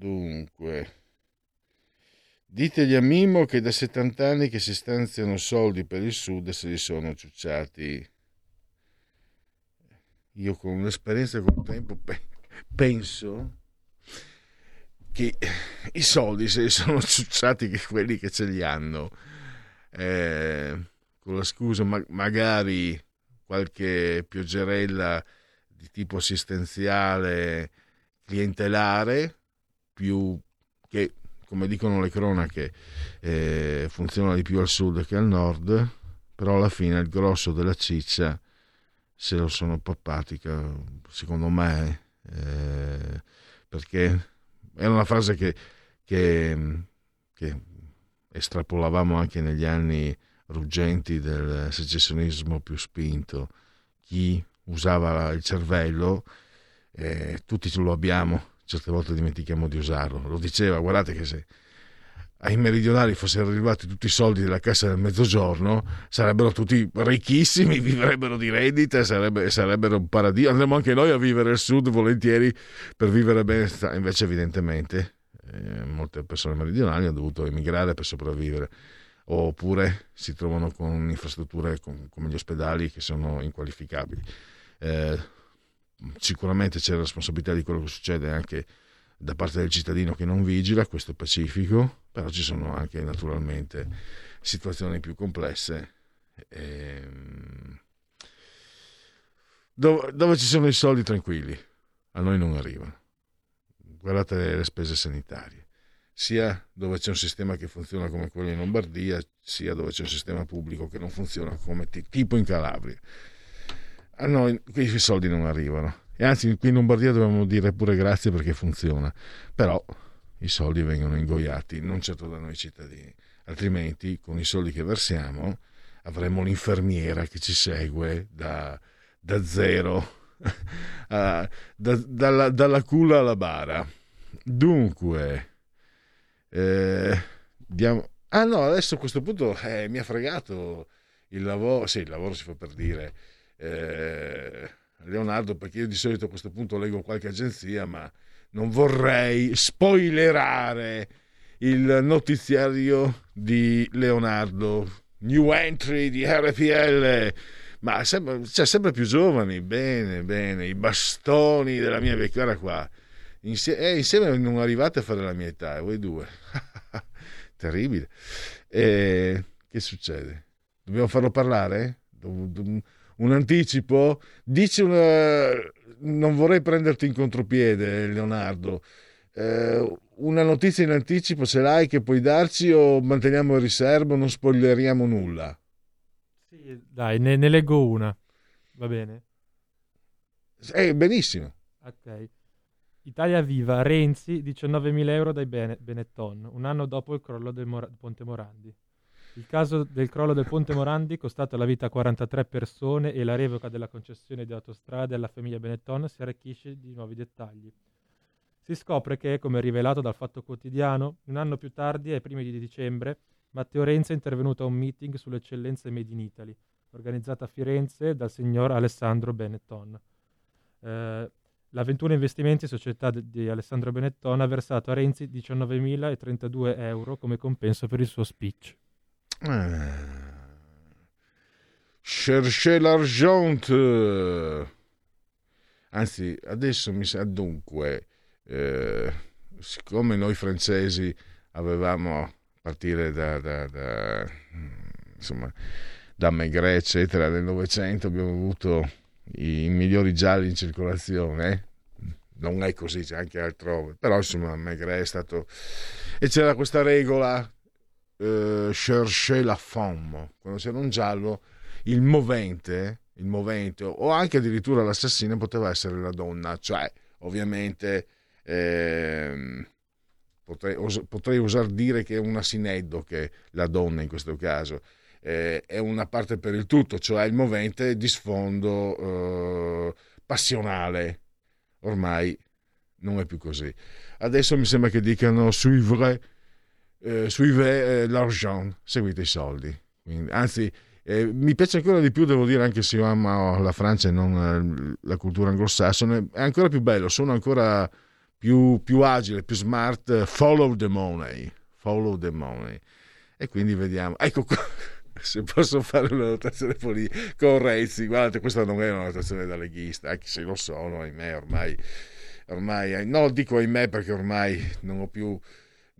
Dunque, ditegli a Mimo che da 70 anni che si stanziano soldi per il Sud se li sono ciucciati. Io con l'esperienza e col tempo penso che i soldi se li sono ciucciati che quelli che ce li hanno. Eh, con la scusa ma- magari qualche pioggerella di tipo assistenziale clientelare più che, come dicono le cronache, eh, funziona di più al sud che al nord, però alla fine il grosso della ciccia se lo sono pappati, secondo me, eh, perché era una frase che, che, che estrapolavamo anche negli anni ruggenti del secessionismo più spinto. Chi usava il cervello, eh, tutti ce lo abbiamo, certe volte dimentichiamo di usarlo. Lo diceva, guardate che se ai meridionali fossero arrivati tutti i soldi della Cassa del Mezzogiorno, sarebbero tutti ricchissimi, vivrebbero di rendita, sarebbe, sarebbero un paradiso. Andremo anche noi a vivere al sud volentieri per vivere bene, invece evidentemente eh, molte persone meridionali hanno dovuto emigrare per sopravvivere. oppure si trovano con infrastrutture com- come gli ospedali che sono inqualificabili. Eh, sicuramente c'è la responsabilità di quello che succede anche da parte del cittadino che non vigila, questo è pacifico, però ci sono anche naturalmente situazioni più complesse. Ehm, dove, dove ci sono i soldi tranquilli, a noi non arrivano. Guardate le spese sanitarie, sia dove c'è un sistema che funziona come quello in Lombardia, sia dove c'è un sistema pubblico che non funziona come t- tipo in Calabria. A noi quei soldi non arrivano. E anzi, qui in Lombardia dobbiamo dire pure grazie perché funziona. Però i soldi vengono ingoiati, non certo da noi cittadini. Altrimenti, con i soldi che versiamo, avremo l'infermiera che ci segue da, da zero, a, da, dalla, dalla culla alla bara. Dunque, eh, diamo... Ah no, adesso a questo punto eh, mi ha fregato il lavoro, sì, il lavoro si fa per dire, eh, Leonardo, perché io di solito a questo punto leggo qualche agenzia, ma non vorrei spoilerare il notiziario di Leonardo, new entry di RPL, ma sempre, cioè, sempre più giovani, bene, bene, i bastoni della mia vecchiara qua. Insieme, eh, insieme non arrivate a fare la mia età, voi due. Terribile. E, che succede? Dobbiamo farlo parlare? Un anticipo? Dici una... Non vorrei prenderti in contropiede, Leonardo. Eh, una notizia in anticipo ce l'hai che puoi darci o manteniamo in riserva, non spoileriamo nulla? Sì, dai, ne, ne leggo una. Va bene? Eh, benissimo. Ok. Italia Viva, Renzi, 19.000 euro dai Bene- Benetton, un anno dopo il crollo del Mor- Ponte Morandi. Il caso del crollo del Ponte Morandi, costato la vita a 43 persone e la revoca della concessione di autostrade alla famiglia Benetton, si arricchisce di nuovi dettagli. Si scopre che, come rivelato dal Fatto Quotidiano, un anno più tardi, ai primi di dicembre, Matteo Renzi è intervenuto a un meeting sulle eccellenze Made in Italy, organizzata a Firenze dal signor Alessandro Benetton. Eh, la 21 Investimenti, società de- di Alessandro Benetton, ha versato a Renzi 19.032 euro come compenso per il suo speech. Eh. Cherchez l'argent. Anzi, adesso mi sa dunque, eh, siccome noi francesi avevamo a partire da, da, da insomma da Maigret eccetera nel Novecento abbiamo avuto i migliori gialli in circolazione eh? non è così c'è anche altrove però insomma Maigret è stato e c'era questa regola eh, chercher la femme quando c'era un giallo il movente il movente o anche addirittura l'assassino poteva essere la donna cioè ovviamente ehm, potrei, os- potrei osar dire che è un asineddo che la donna in questo caso eh, è una parte per il tutto, cioè il movente di sfondo eh, passionale. Ormai non è più così. Adesso mi sembra che dicano suivre, eh, suivre eh, l'argent, seguite i soldi. Quindi, anzi, eh, mi piace ancora di più, devo dire, anche se io amo la Francia e non eh, la cultura anglosassone, è ancora più bello, sono ancora più, più agile, più smart, follow the money, follow the money. E quindi vediamo. Ecco qua, se posso fare una notazione politica con Renzi, guardate, questa non è una notazione da leghista, anche se lo sono, ahimè, ormai, ormai no, dico ahimè perché ormai non ho più,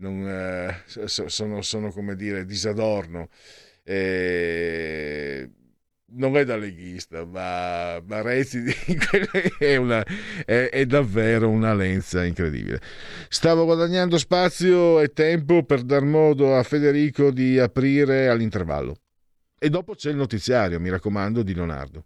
non, eh, sono, sono, come dire, disadorno. Eh, non è da leghista, ma, ma Renzi è, una, è, è, davvero una lenza incredibile. Stavo guadagnando spazio e tempo per dar modo a Federico di aprire all'intervallo. E dopo c'è il notiziario, mi raccomando, di Leonardo.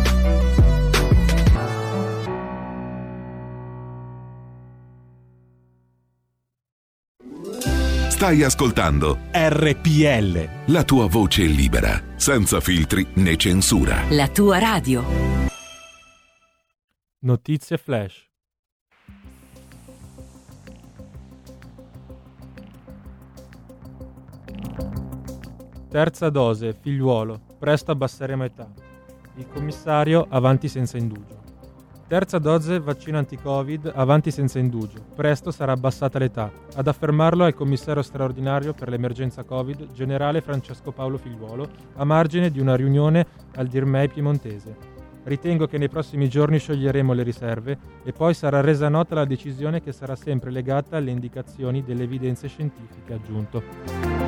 Stai ascoltando RPL. La tua voce libera, senza filtri né censura. La tua radio. Notizie flash. Terza dose, figliuolo, presto abbasseremo età. Il commissario, avanti senza indugio. Terza dose, vaccino anti-Covid, avanti senza indugio. Presto sarà abbassata l'età. Ad affermarlo è il commissario straordinario per l'emergenza Covid, generale Francesco Paolo Figliuolo, a margine di una riunione al Dirmei piemontese. Ritengo che nei prossimi giorni scioglieremo le riserve e poi sarà resa nota la decisione che sarà sempre legata alle indicazioni delle evidenze scientifiche, aggiunto.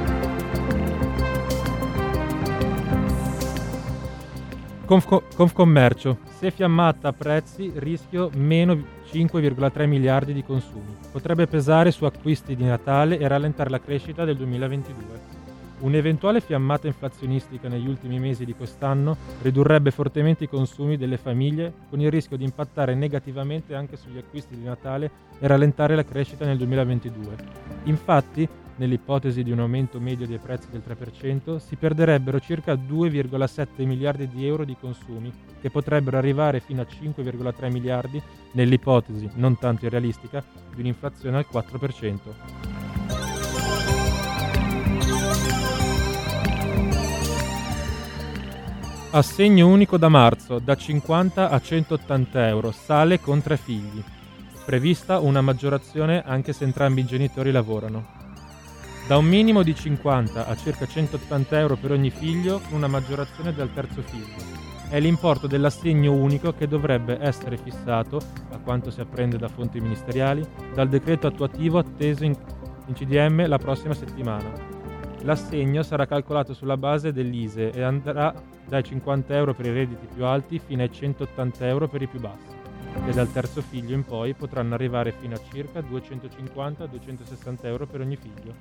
Confco- Confcommercio. Se fiammata a prezzi, rischio meno 5,3 miliardi di consumi. Potrebbe pesare su acquisti di Natale e rallentare la crescita del 2022. Un'eventuale fiammata inflazionistica negli ultimi mesi di quest'anno ridurrebbe fortemente i consumi delle famiglie, con il rischio di impattare negativamente anche sugli acquisti di Natale e rallentare la crescita nel 2022. Infatti, nell'ipotesi di un aumento medio dei prezzi del 3%, si perderebbero circa 2,7 miliardi di euro di consumi, che potrebbero arrivare fino a 5,3 miliardi nell'ipotesi, non tanto irrealistica, di un'inflazione al 4%. Assegno unico da marzo, da 50 a 180 euro, sale con tre figli. Prevista una maggiorazione anche se entrambi i genitori lavorano. Da un minimo di 50 a circa 180 euro per ogni figlio, con una maggiorazione dal terzo figlio. È l'importo dell'assegno unico che dovrebbe essere fissato, a quanto si apprende da fonti ministeriali, dal decreto attuativo atteso in, in CDM la prossima settimana. L'assegno sarà calcolato sulla base dell'ISE e andrà dai 50 euro per i redditi più alti fino ai 180 euro per i più bassi e dal terzo figlio in poi potranno arrivare fino a circa 250-260 euro per ogni figlio.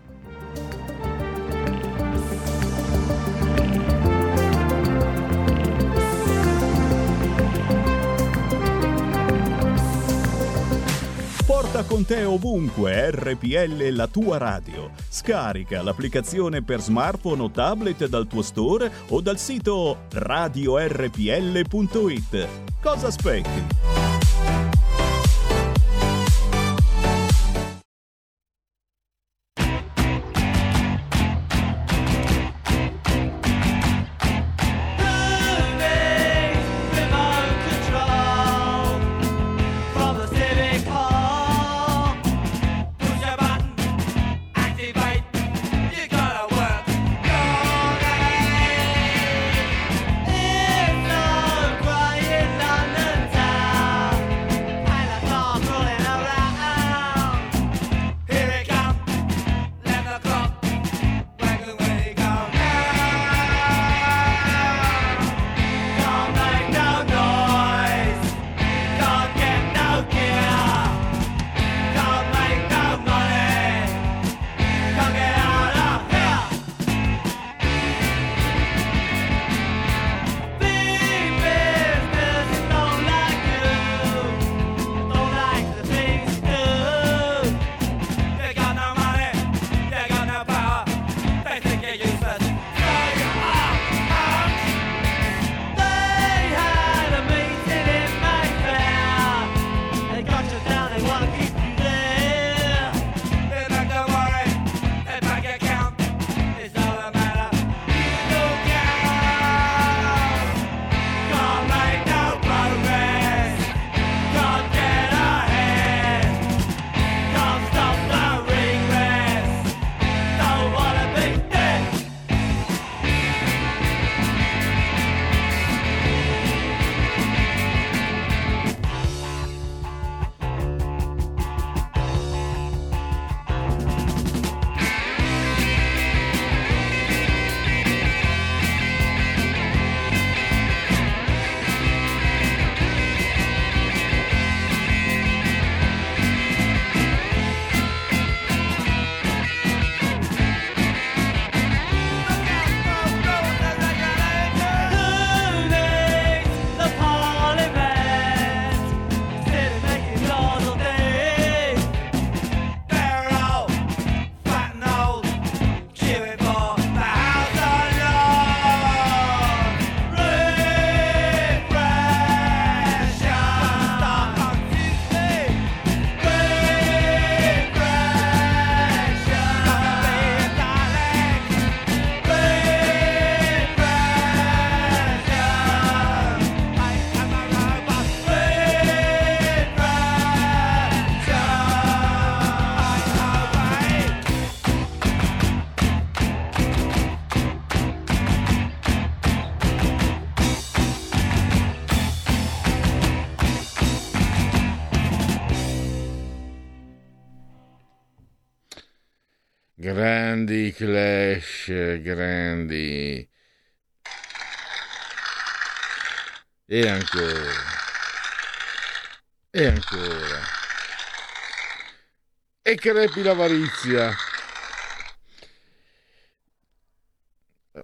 Porta con te ovunque RPL la tua radio. Scarica l'applicazione per smartphone o tablet dal tuo store o dal sito radiorpl.it. Cosa aspetti? Grandi. E ancora. E ancora. E crepi l'avarizia.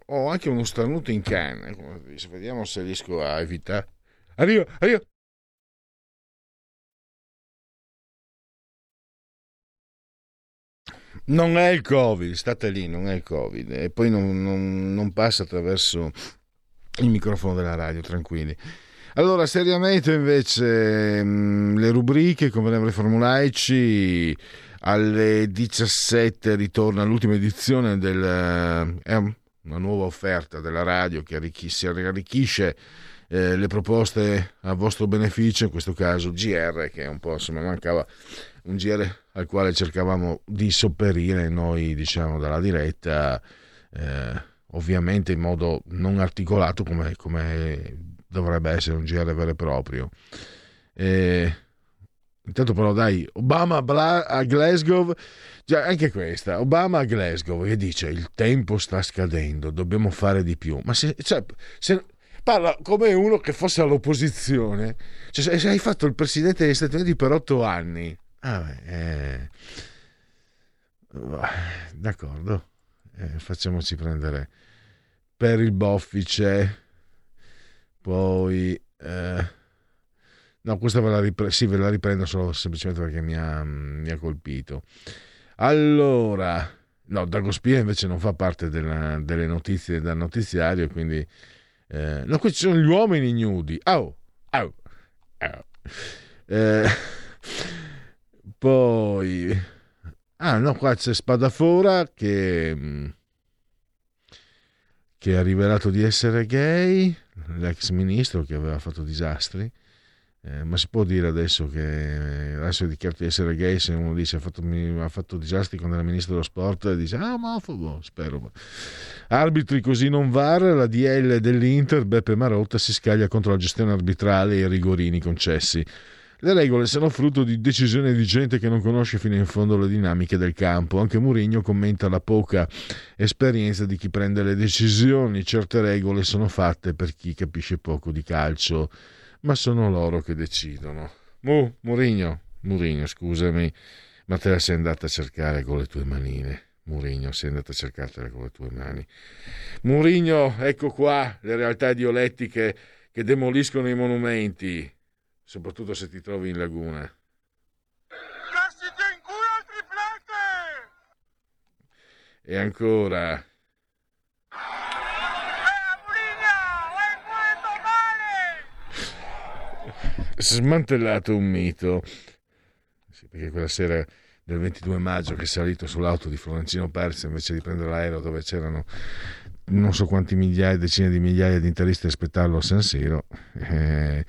Ho anche uno starnuto in canna. Vediamo se riesco a evitare. Arrivo, arrivo. Non è il Covid, state lì, non è il Covid. E poi non, non, non passa attraverso il microfono della radio, tranquilli. Allora, seriamente invece mh, le rubriche, convenevoli formulaici, alle 17 ritorna l'ultima edizione del... È una nuova offerta della radio che arricchisce, arricchisce eh, le proposte a vostro beneficio, in questo caso GR, che è un po' insomma mancava un GR al quale cercavamo di sopperire noi, diciamo, dalla diretta, eh, ovviamente in modo non articolato come, come dovrebbe essere un GR vero e proprio. E, intanto però dai, Obama a Glasgow, già anche questa, Obama a Glasgow che dice il tempo sta scadendo, dobbiamo fare di più. Ma se, cioè, se parla come uno che fosse all'opposizione, cioè se hai fatto il presidente degli Stati Uniti per otto anni, ah beh, eh, d'accordo, eh, facciamoci prendere per il boffice poi eh, no questa ve la, ripre- sì, ve la riprendo solo semplicemente perché mi ha, mi ha colpito. Allora no Dagospia invece non fa parte della, delle notizie del notiziario quindi eh, no qui ci sono gli uomini nudi. Oh, oh, oh. Eh, poi ah no qua c'è Spadafora che mm, che ha rivelato di essere gay, l'ex ministro che aveva fatto disastri. Eh, ma si può dire adesso che adesso dichiarato di essere gay se uno dice ha fatto, ha fatto disastri quando era ministro dello sport e dice ah omofobo spero arbitri così non var la DL dell'Inter Beppe Marotta si scaglia contro la gestione arbitrale e i rigorini concessi le regole sono frutto di decisioni di gente che non conosce fino in fondo le dinamiche del campo. Anche Mourinho commenta la poca esperienza di chi prende le decisioni. Certe regole sono fatte per chi capisce poco di calcio, ma sono loro che decidono. Mu, Mourinho, Mourinho, scusami, ma te la sei andata a cercare con le tue manine. Mourinho, sei andata a cercartela con le tue mani. Mourinho, ecco qua le realtà diolettiche che demoliscono i monumenti soprattutto se ti trovi in laguna. E ancora. Smantellato un mito. Sì, perché quella sera del 22 maggio che è salito sull'auto di Florentino Persi invece di prendere l'aereo dove c'erano non so quanti migliaia, decine di migliaia di interisti a aspettarlo a San Siro. Eh,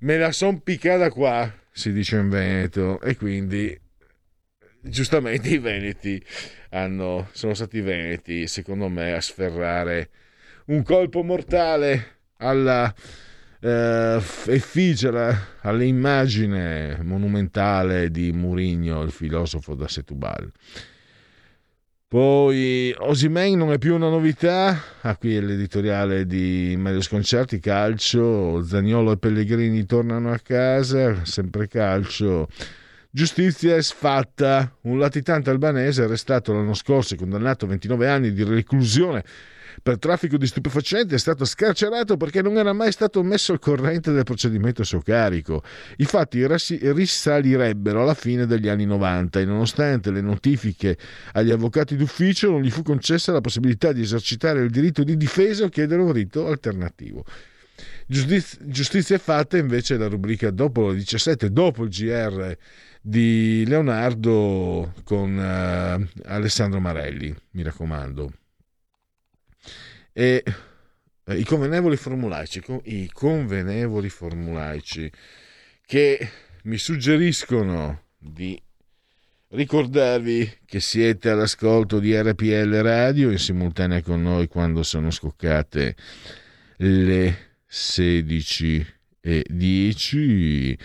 me la son piccata qua, si dice in Veneto, e quindi giustamente i veneti hanno, sono stati i veneti, secondo me, a sferrare un colpo mortale alla eh, effigie, all'immagine monumentale di Murigno, il filosofo da Setubal. Poi Osimen non è più una novità, ah, qui è l'editoriale di Mario Sconcerti, calcio, Zagnolo e Pellegrini tornano a casa, sempre calcio. Giustizia è sfatta, un latitante albanese arrestato l'anno scorso e condannato a 29 anni di reclusione per traffico di stupefacenti è stato scarcerato perché non era mai stato messo al corrente del procedimento a suo carico. I fatti risalirebbero alla fine degli anni 90 e nonostante le notifiche agli avvocati d'ufficio non gli fu concessa la possibilità di esercitare il diritto di difesa o chiedere un rito alternativo. Giustizia, giustizia fatta invece la rubrica dopo le 17, dopo il GR di Leonardo con uh, Alessandro Marelli, mi raccomando e eh, i convenevoli formulaici, i convenevoli formulaici che mi suggeriscono di ricordarvi che siete all'ascolto di RPL Radio in simultanea con noi quando sono scoccate le 16 e 10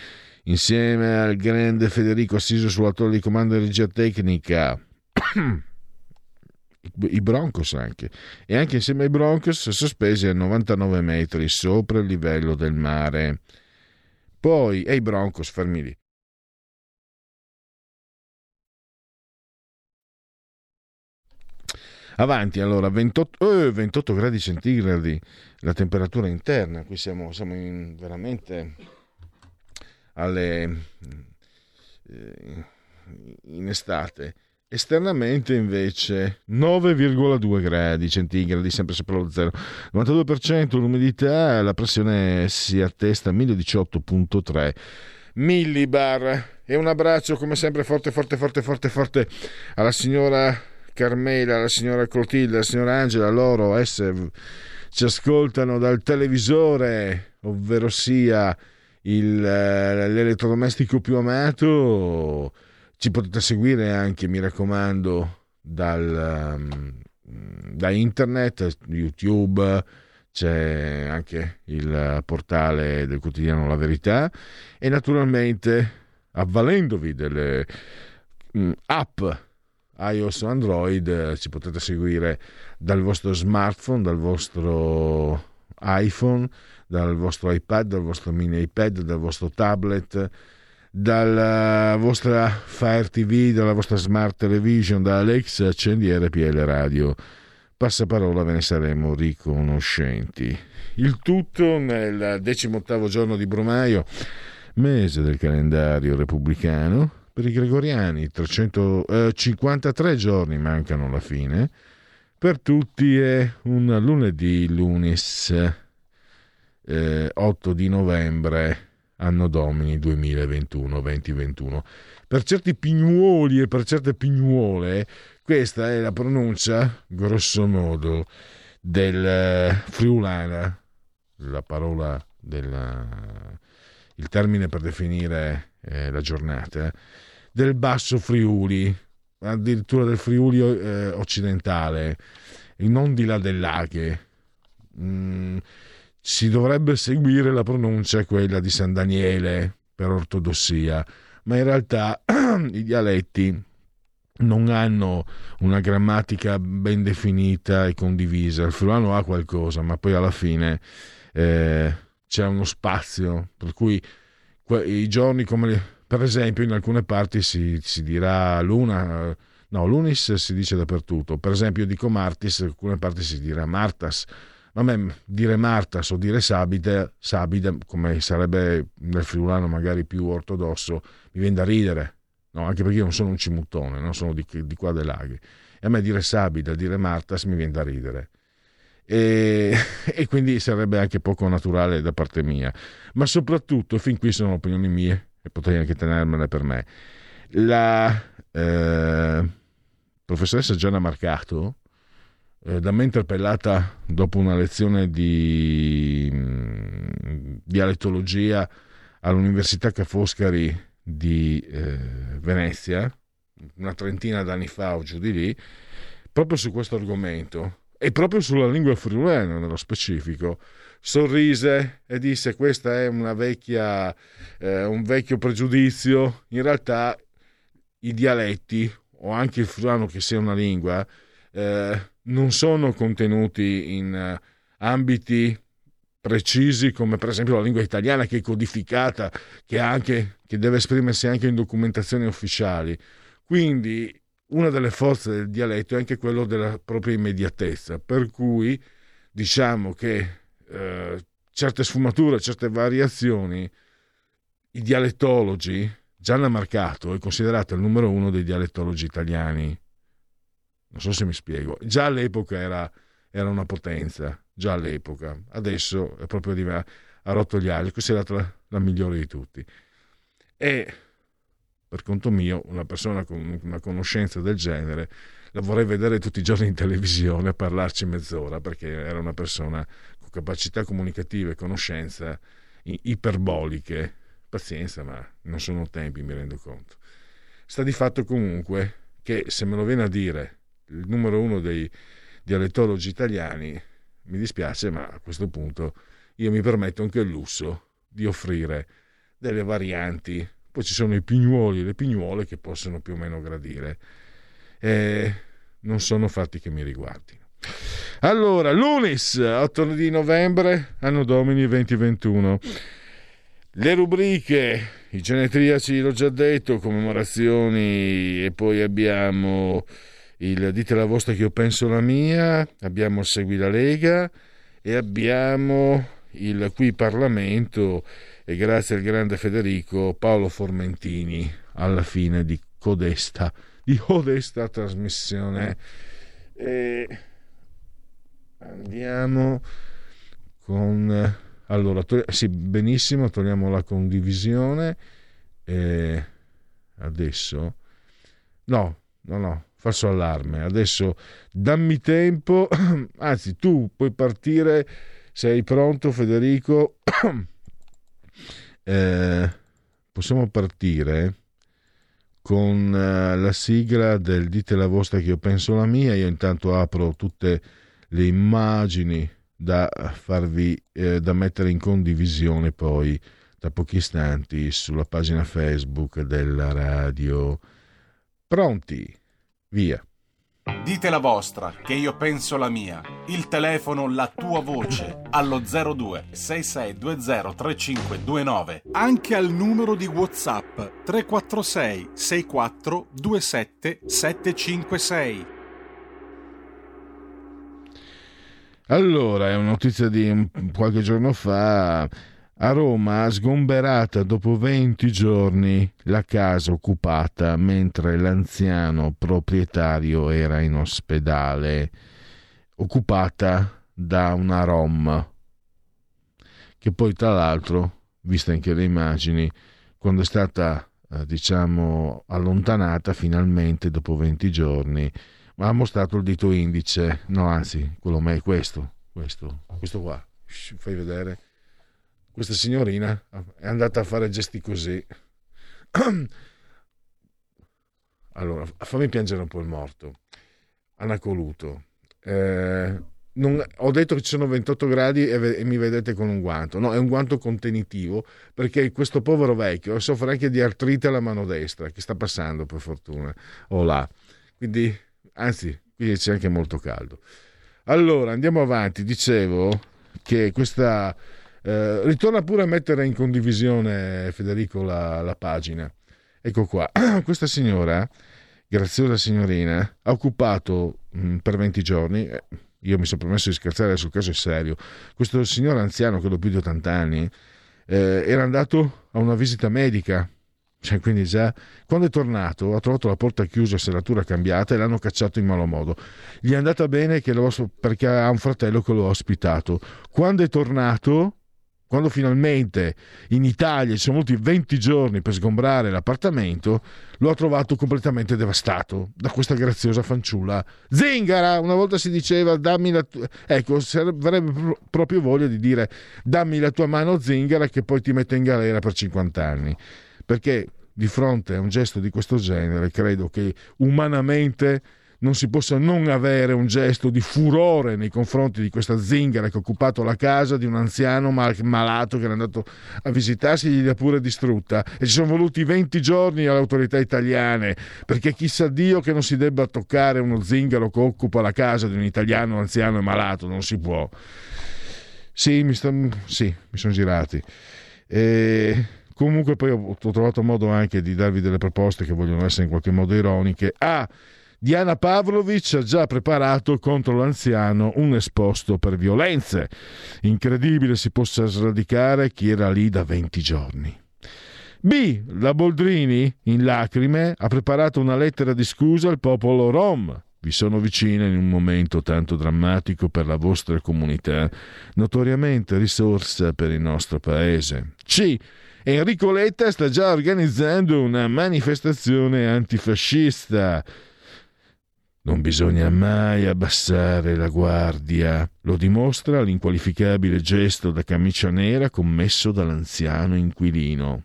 insieme al grande Federico assiso sulla torre di comando di regia tecnica i Broncos anche, e anche insieme ai Broncos sospesi a 99 metri sopra il livello del mare. Poi, e i Broncos fermi lì. Avanti allora, 28, eh, 28 gradi centigradi la temperatura interna, qui siamo, siamo in, veramente alle, eh, in estate. Esternamente invece 9,2 gradi centigradi, sempre sopra lo zero. 92% l'umidità, la pressione si attesta a 1018.3 millibar. E un abbraccio come sempre forte, forte, forte, forte, forte alla signora Carmela, alla signora Clotilde, alla signora Angela, loro esse ci ascoltano dal televisore, ovvero sia il, eh, l'elettrodomestico più amato. Ci potete seguire anche, mi raccomando, dal, um, da internet, YouTube, c'è anche il portale del quotidiano La Verità e naturalmente avvalendovi delle um, app iOS o Android ci potete seguire dal vostro smartphone, dal vostro iPhone, dal vostro iPad, dal vostro mini iPad, dal vostro tablet, dalla vostra Fire TV, dalla vostra Smart Television, da Alexa, accendi RPL Radio. Passaparola ve ne saremo riconoscenti. Il tutto nel decimottavo giorno di Brumaio, mese del calendario repubblicano, per i gregoriani 353 eh, giorni mancano alla fine, per tutti è un lunedì, lunis eh, 8 di novembre, anno domini 2021-2021. Per certi pignuoli e per certe pignuole, questa è la pronuncia, grosso modo, del eh, friulana, la parola del il termine per definire eh, la giornata del Basso Friuli, addirittura del Friuli eh, occidentale, non di là del Laghe. Mm, si dovrebbe seguire la pronuncia quella di San Daniele per ortodossia, ma in realtà i dialetti non hanno una grammatica ben definita e condivisa. Il friulano ha qualcosa, ma poi alla fine eh, c'è uno spazio, per cui i giorni come per esempio, in alcune parti si, si dirà luna, no, lunis si dice dappertutto. Per esempio, io dico martis, in alcune parti si dirà martas. A me dire martas o dire sabide, sabide, come sarebbe nel friulano magari più ortodosso, mi viene da ridere. No, anche perché io non sono un cimuttone, non sono di, di qua dei laghi. E a me dire sabide, dire martas mi viene da ridere. E, e, quindi sarebbe anche poco naturale da parte mia. Ma soprattutto, fin qui sono opinioni mie, e potrei anche tenermene per me. La eh, professoressa Gianna Marcato, da me interpellata dopo una lezione di mm, dialettologia all'Università Ca' Foscari di eh, Venezia, una trentina d'anni fa o giù di lì, proprio su questo argomento e proprio sulla lingua friulana nello specifico, sorrise e disse questa è una vecchia, eh, un vecchio pregiudizio, in realtà i dialetti o anche il friulano che sia una lingua eh, non sono contenuti in uh, ambiti precisi come per esempio la lingua italiana che è codificata, che, anche, che deve esprimersi anche in documentazioni ufficiali. Quindi una delle forze del dialetto è anche quello della propria immediatezza, per cui diciamo che eh, certe sfumature, certe variazioni, i dialettologi, Gianna Marcato è considerato il numero uno dei dialettologi italiani. Non so se mi spiego. Già all'epoca era, era una potenza, già all'epoca. Adesso è proprio di, ha rotto gli ali, è considerata la, la migliore di tutti. E per conto mio, una persona con una conoscenza del genere la vorrei vedere tutti i giorni in televisione a parlarci mezz'ora perché era una persona capacità comunicative e conoscenza iperboliche, pazienza, ma non sono tempi, mi rendo conto. Sta di fatto comunque che se me lo viene a dire il numero uno dei dialettologi italiani, mi dispiace, ma a questo punto io mi permetto anche il lusso di offrire delle varianti. Poi ci sono i pignuoli e le pignuole che possono più o meno gradire. E non sono fatti che mi riguardino. Allora, lunis 8 di novembre, anno domini 2021. Le rubriche, i genetriaci l'ho già detto, commemorazioni e poi abbiamo il dite la vostra che io penso la mia, abbiamo il segui la Lega e abbiamo il qui Parlamento e grazie al grande Federico Paolo Formentini alla fine di codesta, di codesta trasmissione. E andiamo con allora to- sì benissimo togliamo la condivisione e adesso no no no falso allarme adesso dammi tempo anzi tu puoi partire sei pronto Federico eh, possiamo partire con uh, la sigla del dite la vostra che io penso la mia io intanto apro tutte le immagini da farvi eh, da mettere in condivisione poi da pochi istanti sulla pagina Facebook della radio. Pronti? Via. Dite la vostra, che io penso la mia. Il telefono, la tua voce, allo 02 6620 3529. Anche al numero di WhatsApp 346 64 27 756. Allora, è una notizia di qualche giorno fa. A Roma, sgomberata dopo 20 giorni, la casa occupata mentre l'anziano proprietario era in ospedale, occupata da una Rom, che poi tra l'altro, viste anche le immagini, quando è stata, eh, diciamo, allontanata finalmente dopo 20 giorni, ha mostrato il dito indice, no anzi, quello me è questo, questo, questo qua, fai vedere. Questa signorina è andata a fare gesti così. Allora, fammi piangere un po' il morto. Anacoluto. Eh, non, ho detto che ci sono 28 gradi e, e, mi vedete con un guanto. No, è un guanto contenitivo perché questo povero vecchio soffre anche di artrite alla mano destra, che sta passando per fortuna, o là. Quindi anzi, qui c'è anche molto caldo. Allora, andiamo avanti. Dicevo che questa... Eh, ritorna pure a mettere in condivisione, Federico, la, la pagina. Ecco qua. Questa signora, graziosa signorina, ha occupato mh, mm, per 20 giorni... Eh, io mi sono permesso di scherzare sul caso è serio. Questo signore anziano, credo più di 80 anni, eh, era andato a una visita medica cioè, quindi già quando è tornato ha trovato la porta chiusa, serratura cambiata e l'hanno cacciato in malo modo. Gli è andata bene lo, perché ha un fratello che lo ha ospitato. Quando è tornato, quando finalmente in Italia ci sono voluti 20 giorni per sgombrare l'appartamento, lo ha trovato completamente devastato da questa graziosa fanciulla. Zingara! Una volta si diceva dammi la tua... Ecco, avrebbe proprio voglia di dire dammi la tua mano zingara che poi ti metto in galera per 50 anni perché di fronte a un gesto di questo genere credo che umanamente non si possa non avere un gesto di furore nei confronti di questa zingara che ha occupato la casa di un anziano mal- malato che era andato a visitarsi e gli ha pure distrutta e ci sono voluti 20 giorni alle autorità italiane perché chissà Dio che non si debba toccare uno zingaro che occupa la casa di un italiano anziano e malato, non si può. Sì, mi, sto, sì, mi sono girati. E Comunque poi ho, ho, trovato modo anche di darvi delle proposte che vogliono essere in qualche modo ironiche. Ah, Diana Pavlovic ha già preparato contro l'anziano un esposto per violenze. Incredibile si possa sradicare chi era lì da 20 giorni. B. La Boldrini, in lacrime, ha preparato una lettera di scusa al popolo rom. Vi sono vicina in un momento tanto drammatico per la vostra comunità, notoriamente risorsa per il nostro paese. C. Enrico Letta sta già organizzando una manifestazione antifascista. Non bisogna mai abbassare la guardia, lo dimostra l'inqualificabile gesto da camicia nera commesso dall'anziano inquilino.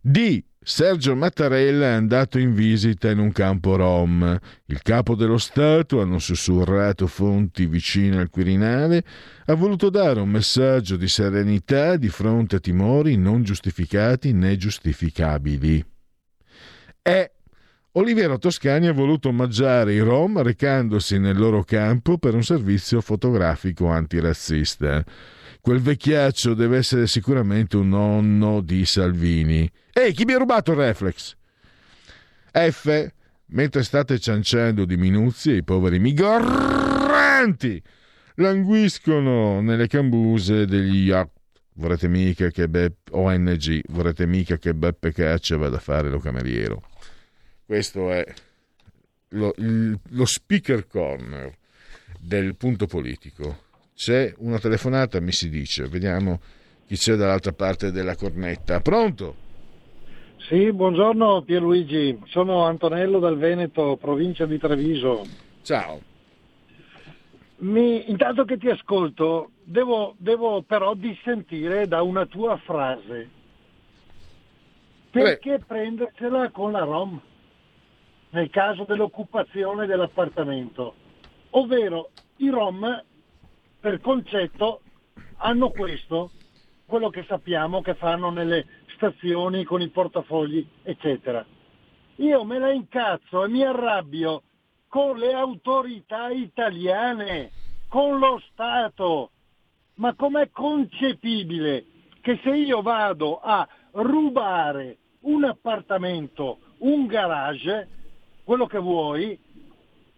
D. Sergio Mattarella è andato in visita in un campo rom. Il capo dello Stato, hanno sussurrato fonti vicine al Quirinale, ha voluto dare un messaggio di serenità di fronte a timori non giustificati né giustificabili. E Oliviero Toscani ha voluto omaggiare i Rom recandosi nel loro campo per un servizio fotografico antirazzista. Quel vecchiaccio deve essere sicuramente un nonno di Salvini. Ehi, chi mi ha rubato il reflex? F. Mentre state cianciando di minuzie, i poveri migranti languiscono nelle cambuse degli yacht. Vorrete mica che Beppe, ONG, vorrete mica che Beppe Caccia vada a fare lo cameriere. Questo è lo, lo speaker corner del punto politico. C'è una telefonata, mi si dice. Vediamo chi c'è dall'altra parte della cornetta. Pronto? Sì, buongiorno Pierluigi, sono Antonello dal Veneto, provincia di Treviso. Ciao. Mi- intanto che ti ascolto, devo, devo però dissentire da una tua frase. Perché prendersela con la Rom nel caso dell'occupazione dell'appartamento? Ovvero i Rom, per concetto, hanno questo, quello che sappiamo che fanno nelle stazioni con i portafogli, eccetera. Io me la incazzo e mi arrabbio con le autorità italiane, con lo Stato. Ma com'è concepibile che se io vado a rubare un appartamento, un garage, quello che vuoi,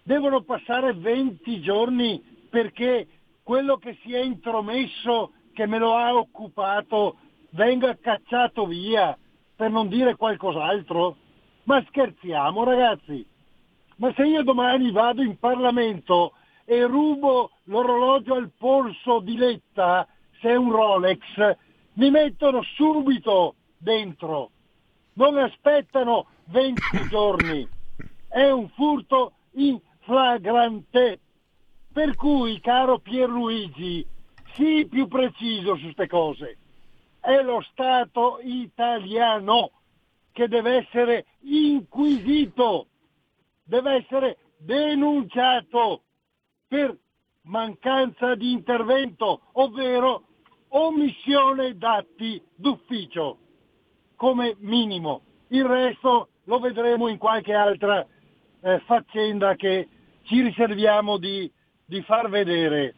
devono passare 20 giorni perché quello che si è intromesso, che me lo ha occupato, venga cacciato via, per non dire qualcos'altro? Ma scherziamo ragazzi? Ma se io domani vado in Parlamento e rubo l'orologio al polso di Letta, se è un Rolex, mi mettono subito dentro. Non aspettano 20 giorni. È un furto in flagrante. Per cui, caro Pierluigi, sii più preciso su queste cose. È lo Stato italiano che deve essere inquisito deve essere denunciato per mancanza di intervento, ovvero omissione d'atti d'ufficio, come minimo. Il resto lo vedremo in qualche altra eh, faccenda che ci riserviamo di, di far vedere,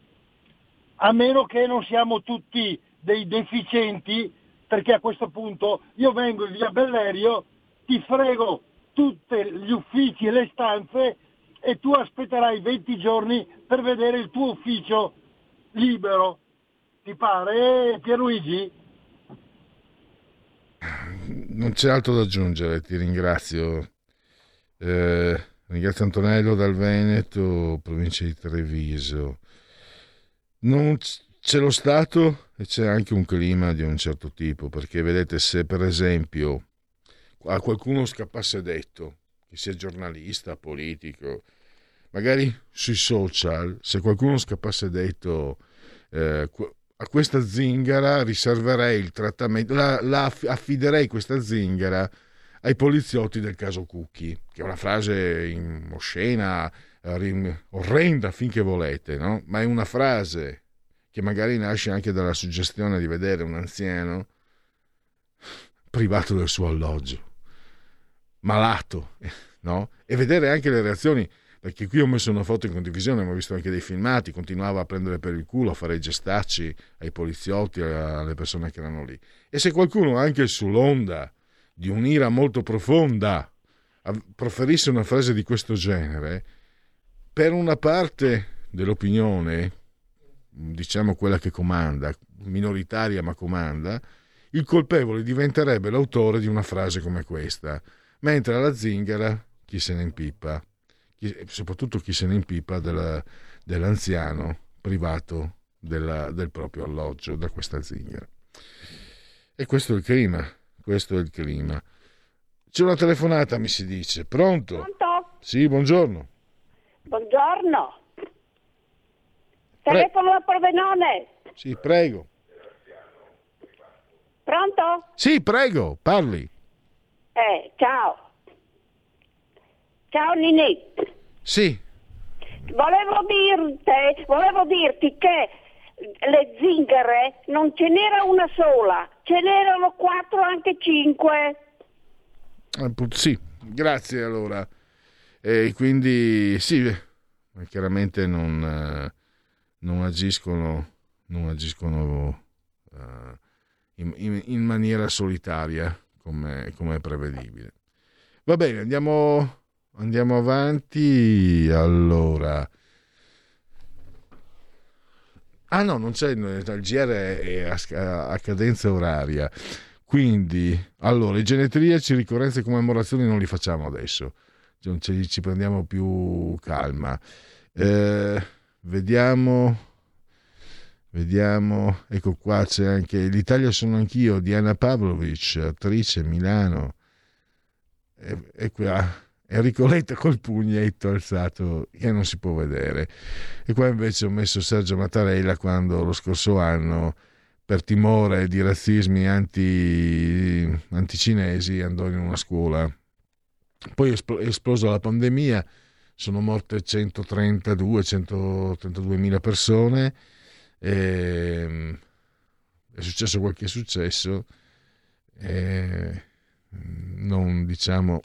a meno che non siamo tutti dei deficienti, perché a questo punto io vengo in via Bellerio, ti frego tutti gli uffici e le stanze e tu aspetterai 20 giorni per vedere il tuo ufficio libero. Ti pare, Pierluigi? Non c'è altro da aggiungere, ti ringrazio. Eh, ringrazio Antonello dal Veneto, provincia di Treviso. Non c'è lo Stato e c'è anche un clima di un certo tipo, perché vedete se per esempio a qualcuno scappasse detto, che sia giornalista, politico, magari sui social, se qualcuno scappasse detto eh, a questa zingara riserverei il trattamento, la, la aff- affiderei questa zingara ai poliziotti del caso Cucchi, che è una frase oscena, eh, orrenda finché volete, no? ma è una frase che magari nasce anche dalla suggestione di vedere un anziano privato del suo alloggio, malato, no? E vedere anche le reazioni, perché qui ho messo una foto in condivisione, ma ho visto anche dei filmati, continuava a prendere per il culo, a fare i gestacci ai poliziotti, alle persone che erano lì. E se qualcuno anche sull'onda di un'ira molto profonda proferisse una frase di questo genere, per una parte dell'opinione, diciamo quella che comanda, minoritaria ma comanda, il colpevole diventerebbe l'autore di una frase come questa, mentre alla zingara chi se ne impippa, chi- soprattutto chi se ne impippa della- dell'anziano privato della- del proprio alloggio da questa zingara. E questo è il clima, questo è il clima. C'è una telefonata, mi si dice. Pronto? Pronto? Sì, buongiorno. Buongiorno. Telefono da Pordenone. Sì, prego. Pronto? Sì, prego, parli. Eh, ciao. Ciao Nini. Sì, Volevo dirti, volevo dirti che le zingare non ce n'era una sola, ce n'erano quattro, anche cinque. Eh, sì, grazie allora. E quindi sì, chiaramente non, eh, non agiscono, non agiscono uh, in, in, in, maniera solitaria come, come, è prevedibile. Va bene, andiamo, andiamo avanti. Allora. Ah no, non c'è, il GR è a, a cadenza oraria. Quindi, allora, i genetriaci, ricorrenze e commemorazioni non li facciamo adesso, ci, ci prendiamo più calma. Eh, vediamo, vediamo, ecco qua c'è anche l'Italia sono anch'io, Diana Pavlovic, attrice Milano. E, e qua Enrico Letta col pugnetto alzato che non si può vedere. E qua invece ho messo Sergio Mattarella quando lo scorso anno per timore di razzismi anti, anticinesi andò in una scuola. Poi è esplosa la pandemia, sono morte 132, 132 mila persone, e è successo quel che è successo, e non diciamo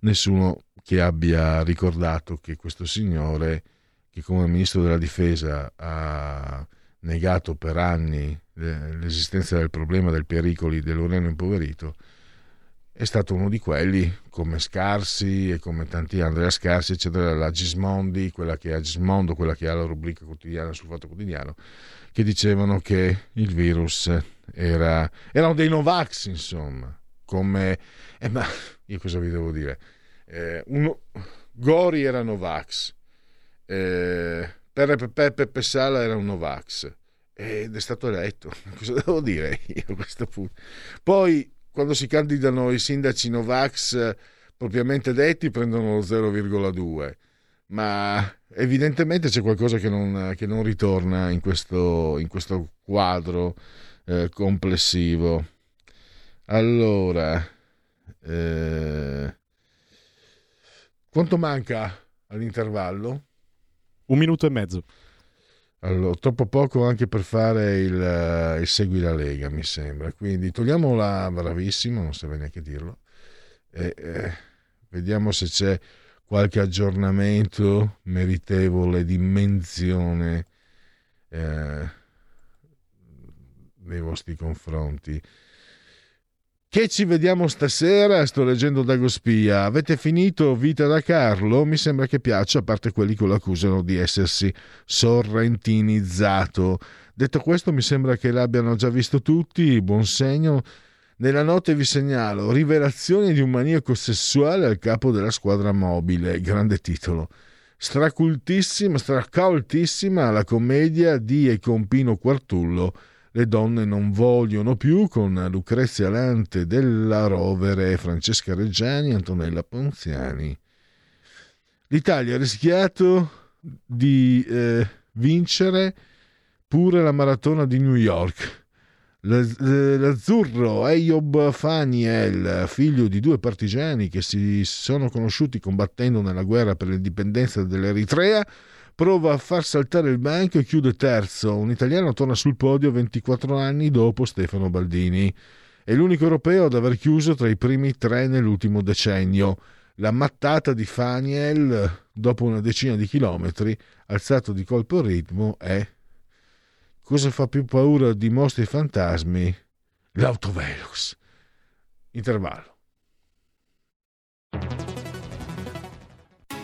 nessuno che abbia ricordato che questo signore, che come ministro della difesa ha negato per anni l'esistenza del problema del pericoli dell'uranio impoverito, è stato uno di quelli, come Scarsi e come tanti Andrea Scarsi, eccetera, la Gismondi, quella che ha Gismondo, quella che ha la rubrica quotidiana sul Fatto Quotidiano, che dicevano che il virus era, erano dei Novax, insomma, come... Eh, ma io cosa vi devo dire? Eh, uno, Gori era Novax, eh, Peppe, Peppe Pessala era un Novax ed è stato eletto. Cosa devo dire io a questo punto? Poi, quando si candidano i sindaci Novax propriamente detti, prendono lo 0,2, ma evidentemente c'è qualcosa che non, che non ritorna in questo, in questo quadro eh, complessivo. Allora, eh, quanto manca all'intervallo? Un minuto e mezzo. Allora, troppo poco anche per fare il, il, Segui la Lega, mi sembra. Quindi togliamo la bravissimo, non serve neanche dirlo. E, eh, vediamo se c'è qualche aggiornamento meritevole di menzione eh, nei vostri confronti. Che ci vediamo stasera? Sto leggendo Dago Spia. Avete finito Vita da Carlo? Mi sembra che piaccia, a parte quelli che lo accusano di essersi sorrentinizzato. Detto questo, mi sembra che l'abbiano già visto tutti. Buon segno. Nella notte vi segnalo Rivelazioni di un maniaco sessuale al capo della squadra mobile. Grande titolo. Stracultissima, stracaultissima la commedia di e con Pino Quartullo le donne non vogliono più con Lucrezia Lante della Rovere, Francesca Reggiani, Antonella Ponziani. L'Italia ha rischiato di eh, vincere pure la maratona di New York. L'azzurro Eyob Faniel, figlio di due partigiani che si sono conosciuti combattendo nella guerra per l'indipendenza dell'Eritrea, prova a far saltare il banco e chiude terzo. Un italiano torna sul podio 24 anni dopo Stefano Baldini. È l'unico europeo ad aver chiuso tra i primi tre nell'ultimo decennio. La mattata di Faniel, dopo una decina di chilometri, alzato di colpo il ritmo, è cosa fa più paura di mostri fantasmi? L'autovelox. Intervallo.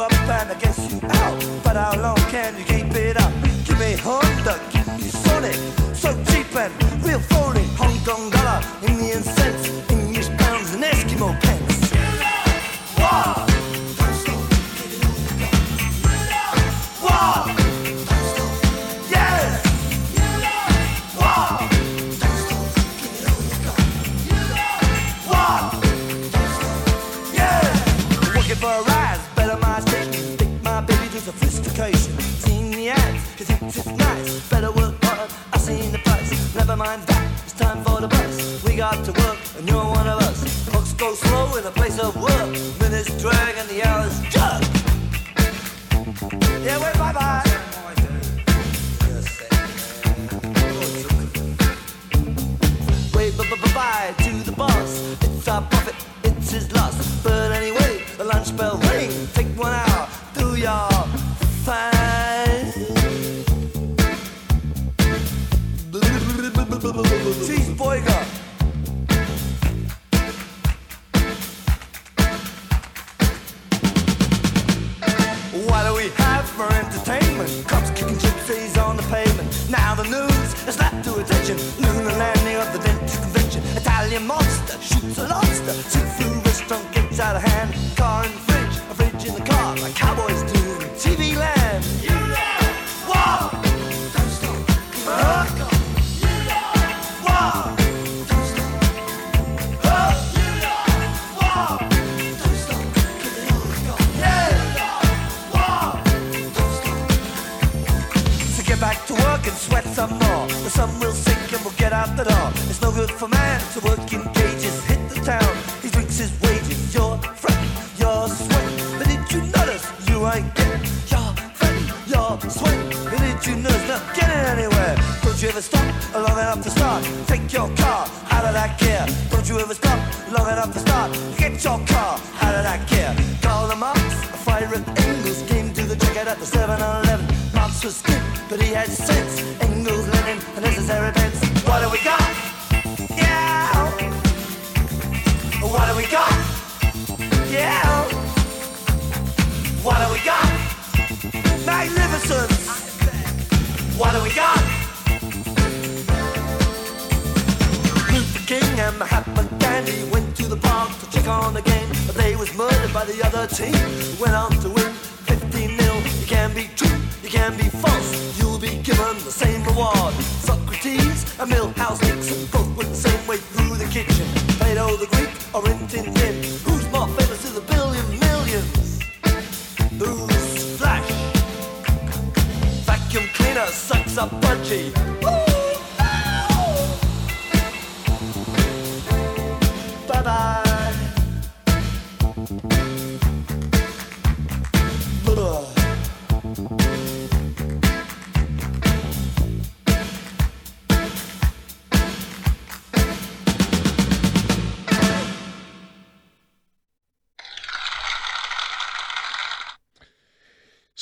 up and I guess you out. But how long can you keep it up? Give me Honda, give me Sonic, so cheap and real phony. Hong Kong dollar, Indian cent. of work.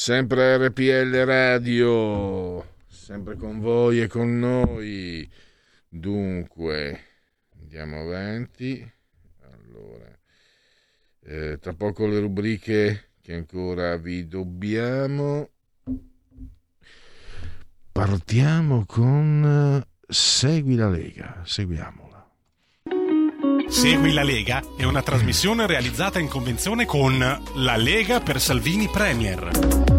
Sempre RPL Radio, sempre con voi e con noi. Dunque, andiamo avanti. Allora, eh, tra poco le rubriche che ancora vi dobbiamo. Partiamo con eh, Segui la Lega, seguiamola. Segui la Lega è una trasmissione realizzata in convenzione con La Lega per Salvini Premier.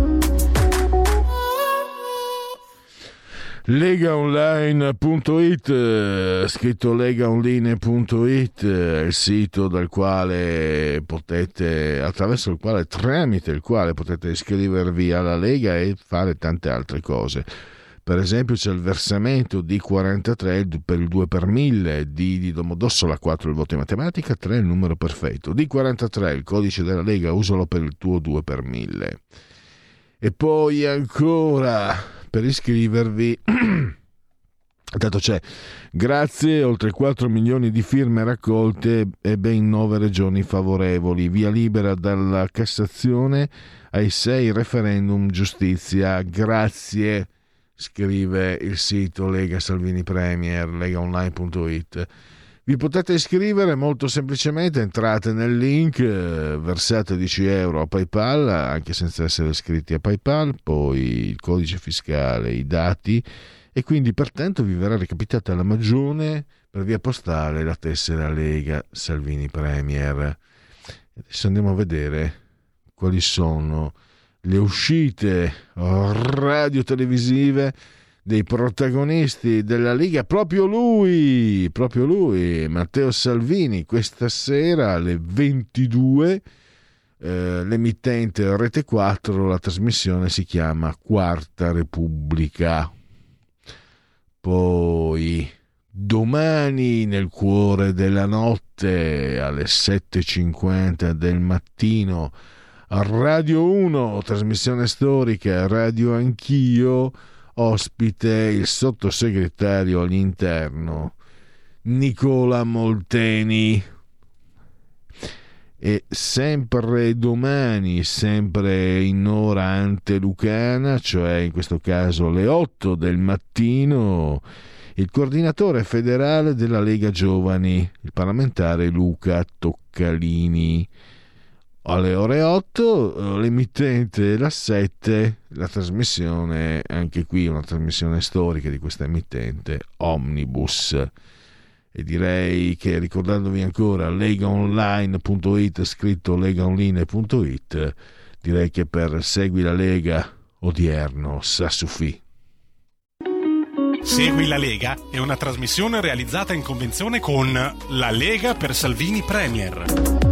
legaonline.it eh, scritto legaonline.it è il sito dal quale potete attraverso il quale tramite il quale potete iscrivervi alla Lega e fare tante altre cose per esempio c'è il versamento di 43 per il 2 per 1000, di, di Domodossola 4 il voto in matematica, 3 il numero perfetto, di 43 il codice della Lega, usalo per il tuo 2 per 1000. E poi ancora per iscrivervi, Intanto c'è, grazie, oltre 4 milioni di firme raccolte e ben 9 regioni favorevoli, via libera dalla Cassazione ai 6 referendum giustizia, grazie scrive il sito Lega Salvini Premier, legaonline.it. Vi potete iscrivere molto semplicemente, entrate nel link, eh, versate 10 euro a PayPal, anche senza essere iscritti a PayPal, poi il codice fiscale, i dati e quindi pertanto vi verrà recapitata la magione per via postale la tessera Lega Salvini Premier. Adesso andiamo a vedere quali sono le uscite radio-televisive dei protagonisti della Liga, proprio lui, proprio lui, Matteo Salvini, questa sera alle 22, eh, l'emittente Rete 4, la trasmissione si chiama Quarta Repubblica. Poi domani nel cuore della notte alle 7.50 del mattino Radio 1, trasmissione storica, Radio Anch'io, ospite il sottosegretario all'interno Nicola Molteni. E sempre domani, sempre in ora antelucana, cioè in questo caso alle 8 del mattino, il coordinatore federale della Lega Giovani, il parlamentare Luca Toccalini alle ore 8 l'emittente la 7 la trasmissione anche qui una trasmissione storica di questa emittente Omnibus. E direi che ricordandovi ancora legaonline.it scritto legaonline.it direi che per Segui la Lega odierno sa suffì Segui la Lega è una trasmissione realizzata in convenzione con La Lega per Salvini Premier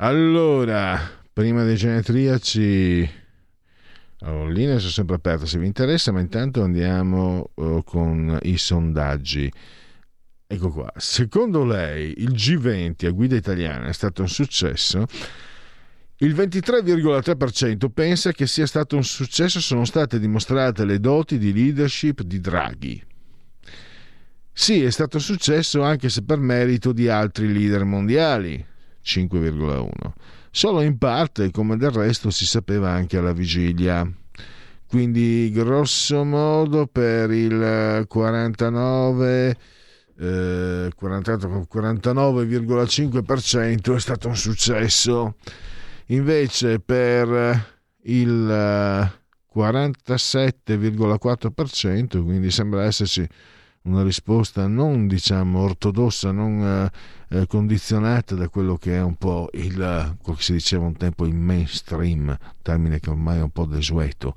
Allora, prima dei genetriaci, allora, linee sono sempre aperte se vi interessa, ma intanto andiamo uh, con i sondaggi. Ecco qua, secondo lei il G20 a guida italiana è stato un successo? Il 23,3% pensa che sia stato un successo, sono state dimostrate le doti di leadership di Draghi. Sì, è stato un successo anche se per merito di altri leader mondiali, 5,1. Solo in parte, come del resto si sapeva anche alla vigilia. Quindi grosso modo per il 49 eh, 49,5% è stato un successo. Invece per il 47,4%, quindi sembra esserci una risposta non diciamo ortodossa, non eh, eh, condizionata da quello che è un po' il, quello che si diceva un tempo il mainstream, termine che ormai è un po' desueto,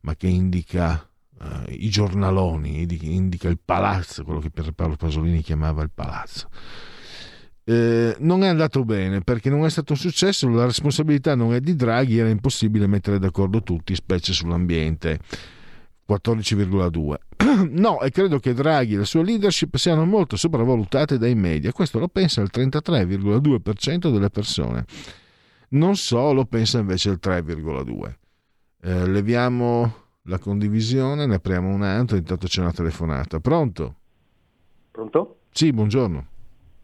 ma che indica eh, i giornaloni, indica il palazzo, quello che per Paolo Pasolini chiamava il palazzo. Eh, non è andato bene perché non è stato un successo, la responsabilità non è di Draghi, era impossibile mettere d'accordo tutti, specie sull'ambiente. 14,2. No, e credo che Draghi e la sua leadership siano molto sopravvalutate dai media. Questo lo pensa il 33,2% delle persone. Non so, lo pensa invece il 3,2%. Eh, leviamo la condivisione, ne apriamo un altro, intanto c'è una telefonata. Pronto? Pronto? Sì, buongiorno.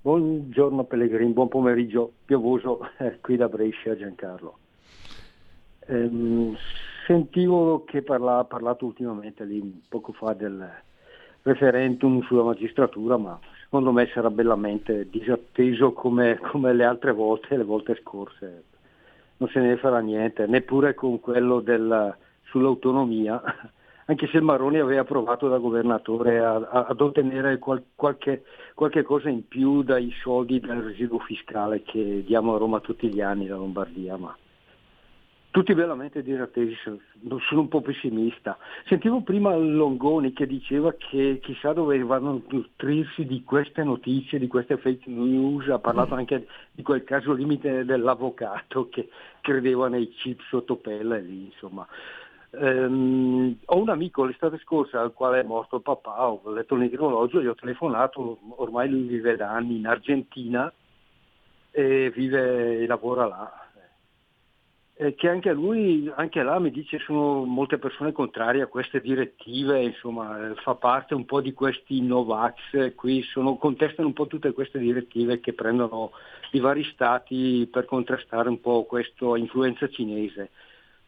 Buongiorno Pellegrini, buon pomeriggio piovoso eh, qui da Brescia Giancarlo. Ehm, sentivo che ha parlato ultimamente lì poco fa del referendum sulla magistratura, ma secondo me sarà bellamente disatteso come, come le altre volte, le volte scorse. Non se ne farà niente, neppure con quello del, sull'autonomia, anche se Maroni aveva provato da governatore a, a, ad ottenere qual, qualche, qualche, cosa in più dai soldi del residuo fiscale che diamo a Roma tutti gli anni, la Lombardia, ma tutti veramente disattesi, sono un po' pessimista. Sentivo prima Longoni che diceva che chissà dovevano nutrirsi di queste notizie, di queste fake news, ha parlato anche di quel caso limite dell'avvocato che credeva nei chip sotto pelle lì, insomma. Um, ho un amico l'estate scorsa al quale è morto il papà, ho letto il necrologio, gli ho telefonato, ormai lui vive da anni in Argentina e vive e lavora là eh, che anche lui, anche là mi dice sono molte persone contrarie a queste direttive, insomma eh, fa parte un po' di questi Novax, qui sono, contestano un po' tutte queste direttive che prendono i vari stati per contrastare un po' questa influenza cinese.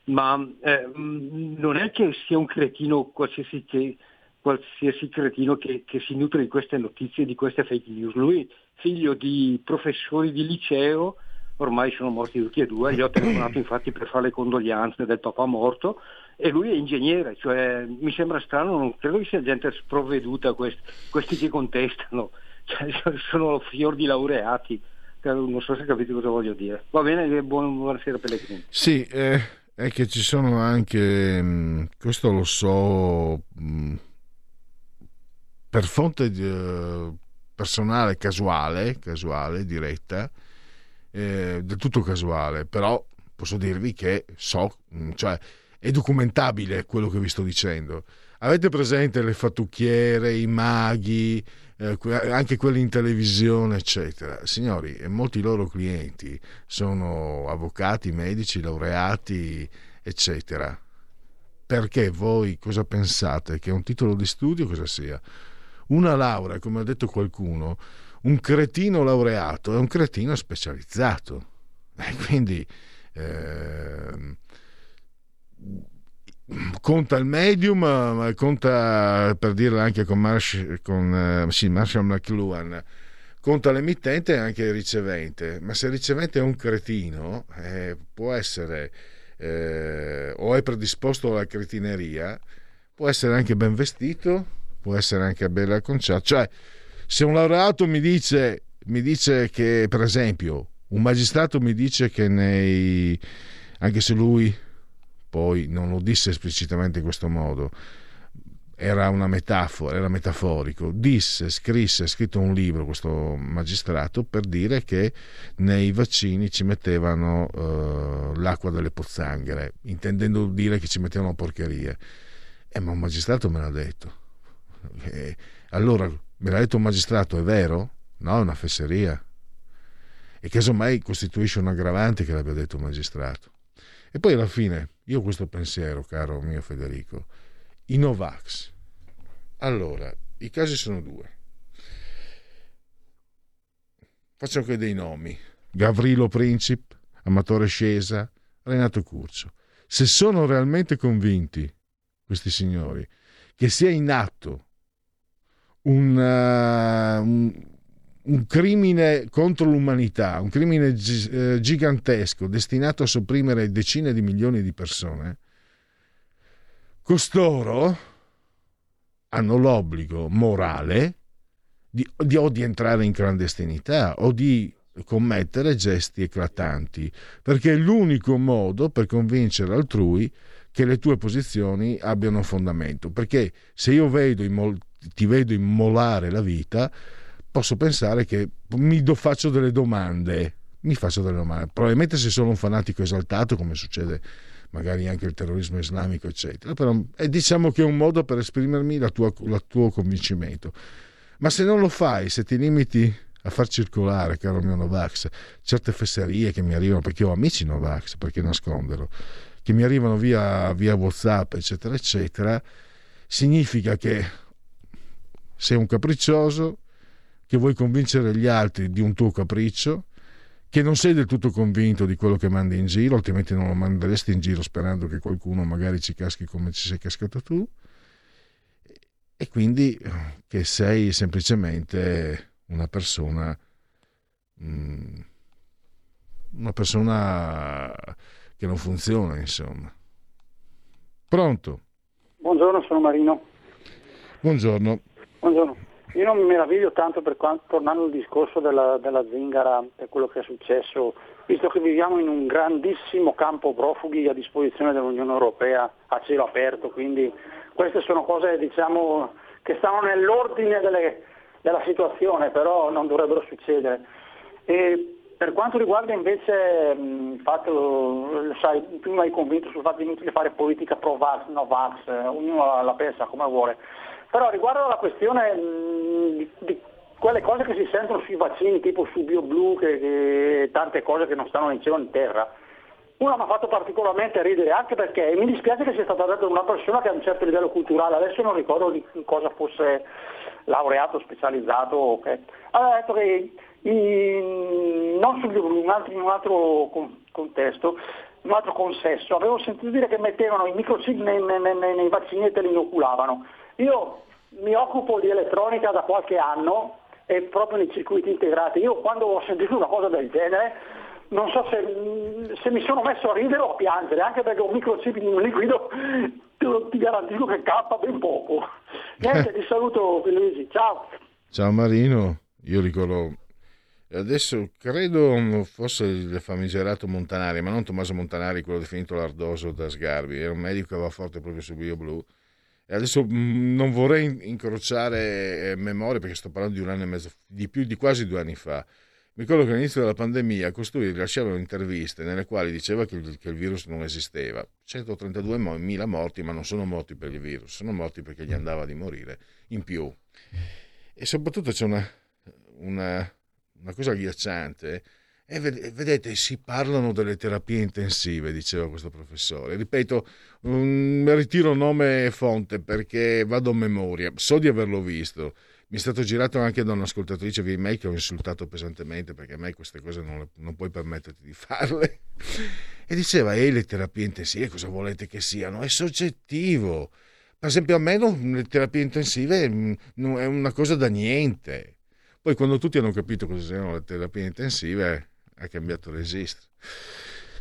Ma eh, non è che sia un cretino qualsiasi, che, qualsiasi cretino che, che si nutre di queste notizie, di queste fake news. Lui, figlio di professori di liceo, ormai sono morti tutti e due, gli ho telefonato infatti per fare le condoglianze del papà morto e lui è ingegnere, cioè mi sembra strano, non credo che sia gente sprovveduta questi, questi che contestano, cioè, sono fior di laureati, non so se capite cosa voglio dire. Va bene, buon, buonasera Pellegrini. Sì, eh, è che ci sono anche, mm, questo lo so mm, per fonte di, uh, personale, casuale, casuale, diretta, eh, del tutto casuale, però posso dirvi che so, mm, cioè è documentabile quello che vi sto dicendo. Avete presente le fattucchiere, i maghi, eh, anche quelli in televisione, eccetera? Signori, e molti loro clienti sono avvocati, medici, laureati, eccetera. Perché voi cosa pensate? Che un titolo di studio cosa sia? Una laurea, come ha detto qualcuno, un cretino laureato è un cretino specializzato. E quindi eh, conta il medium, conta per dirlo anche con, Marsh, con eh, sì, Marshall McLuhan, conta l'emittente e anche il ricevente. Ma se il ricevente è un cretino, eh, può essere eh, o è predisposto alla cretineria, può essere anche ben vestito, può essere anche bello acconciato. Cioè, se un laureato mi dice, mi dice che, per esempio, un magistrato mi dice che nei, anche se lui poi non lo disse esplicitamente in questo modo, era una metafora, era metaforico, disse, scrisse, ha scritto un libro questo magistrato per dire che nei vaccini ci mettevano uh, l'acqua delle pozzanghere, intendendo dire che ci mettevano porcherie. Eh, ma un magistrato me l'ha detto. Eh, allora Me l'ha detto un magistrato, è vero? No, è una fesseria. E casomai costituisce un aggravante che l'abbia detto un magistrato. E poi alla fine, io ho questo pensiero, caro mio Federico, i Novax. Allora, i casi sono due. Faccio anche dei nomi. Gavrilo Princip, Amatore Scesa, Renato Curcio. Se sono realmente convinti, questi signori, che sia in atto un, uh, un, crimine contro l'umanità, un crimine gi- eh, gigantesco destinato a sopprimere decine di milioni di persone, costoro hanno l'obbligo morale di, di, o di entrare in clandestinità o di commettere gesti eclatanti, perché è l'unico modo per convincere altrui che le tue posizioni abbiano fondamento. Perché se io vedo in molti ti vedo immolare la vita, posso pensare che mi do, faccio delle domande. Mi faccio delle domande. Probabilmente se sono un fanatico esaltato, come succede magari anche il terrorismo islamico, eccetera. Però è, diciamo che è un modo per esprimermi il tuo convincimento. Ma se non lo fai, se ti limiti a far circolare, caro mio Novax, certe fesserie che mi arrivano, perché ho amici Novax, perché nasconderlo, che mi arrivano via, via WhatsApp, eccetera, eccetera, significa che sei un capriccioso che vuoi convincere gli altri di un tuo capriccio, che non sei del tutto convinto di quello che mandi in giro, altrimenti non lo manderesti in giro sperando che qualcuno magari ci caschi come ci sei cascato tu, e quindi che sei semplicemente una persona, mm, una persona che non funziona, insomma. Pronto? Buongiorno, sono Marino. Buongiorno. Buongiorno. Io non mi meraviglio tanto per quanto, tornando al discorso della, della zingara e quello che è successo, visto che viviamo in un grandissimo campo profughi a disposizione dell'Unione Europea a cielo aperto, quindi queste sono cose diciamo, che stanno nell'ordine delle, della situazione, però non dovrebbero succedere. E per quanto riguarda invece il fatto, sai, tu mi hai convinto sul fatto inutile fare politica pro vax, no vax, ognuno la pensa come vuole. Però riguardo alla questione mh, di, di, quelle cose che si sentono sui vaccini, tipo su BioBlue, che, che, tante cose che non stanno in cielo in terra, una mi ha fatto particolarmente ridere anche perché mi dispiace che sia stata detta da una persona che ha un certo livello culturale, adesso non ricordo di cosa fosse laureato, specializzato, okay. aveva detto che in, non su un altro, in un altro contesto, in un altro consesso, avevo sentito dire che mettevano i microchip nei, nei, nei, nei vaccini e te li inoculavano. Io mi occupo di elettronica da qualche anno e proprio nei circuiti integrati. Io quando ho sentito una cosa del genere non so se, se mi sono messo a ridere o a piangere, anche perché un microchip in un liquido ti garantisco che cappa ben poco. Niente, ti saluto Luigi, ciao. Ciao Marino, io ricordo Adesso credo fosse il famigerato Montanari, ma non Tommaso Montanari, quello definito l'ardoso da Sgarbi, era un medico che aveva forte proprio su BioBlue e adesso mm, non vorrei incrociare eh, memorie perché sto parlando di un anno e mezzo, di più di quasi due anni fa. Mi ricordo che all'inizio della pandemia costui rilasciava interviste nelle quali diceva che il, che il virus non esisteva. 132.000 morti, ma non sono morti per il virus, sono morti perché gli andava di morire in più. E soprattutto c'è una, una, una cosa agghiacciante e vedete, si parlano delle terapie intensive, diceva questo professore. Ripeto, um, ritiro nome e fonte perché vado a memoria, so di averlo visto. Mi è stato girato anche da un'ascoltatrice via email che ho insultato pesantemente perché a me queste cose non, le, non puoi permetterti di farle. E diceva, ehi, le terapie intensive cosa volete che siano? È soggettivo. Per esempio a me non, le terapie intensive mm, è una cosa da niente. Poi quando tutti hanno capito cosa siano le terapie intensive ha cambiato registro.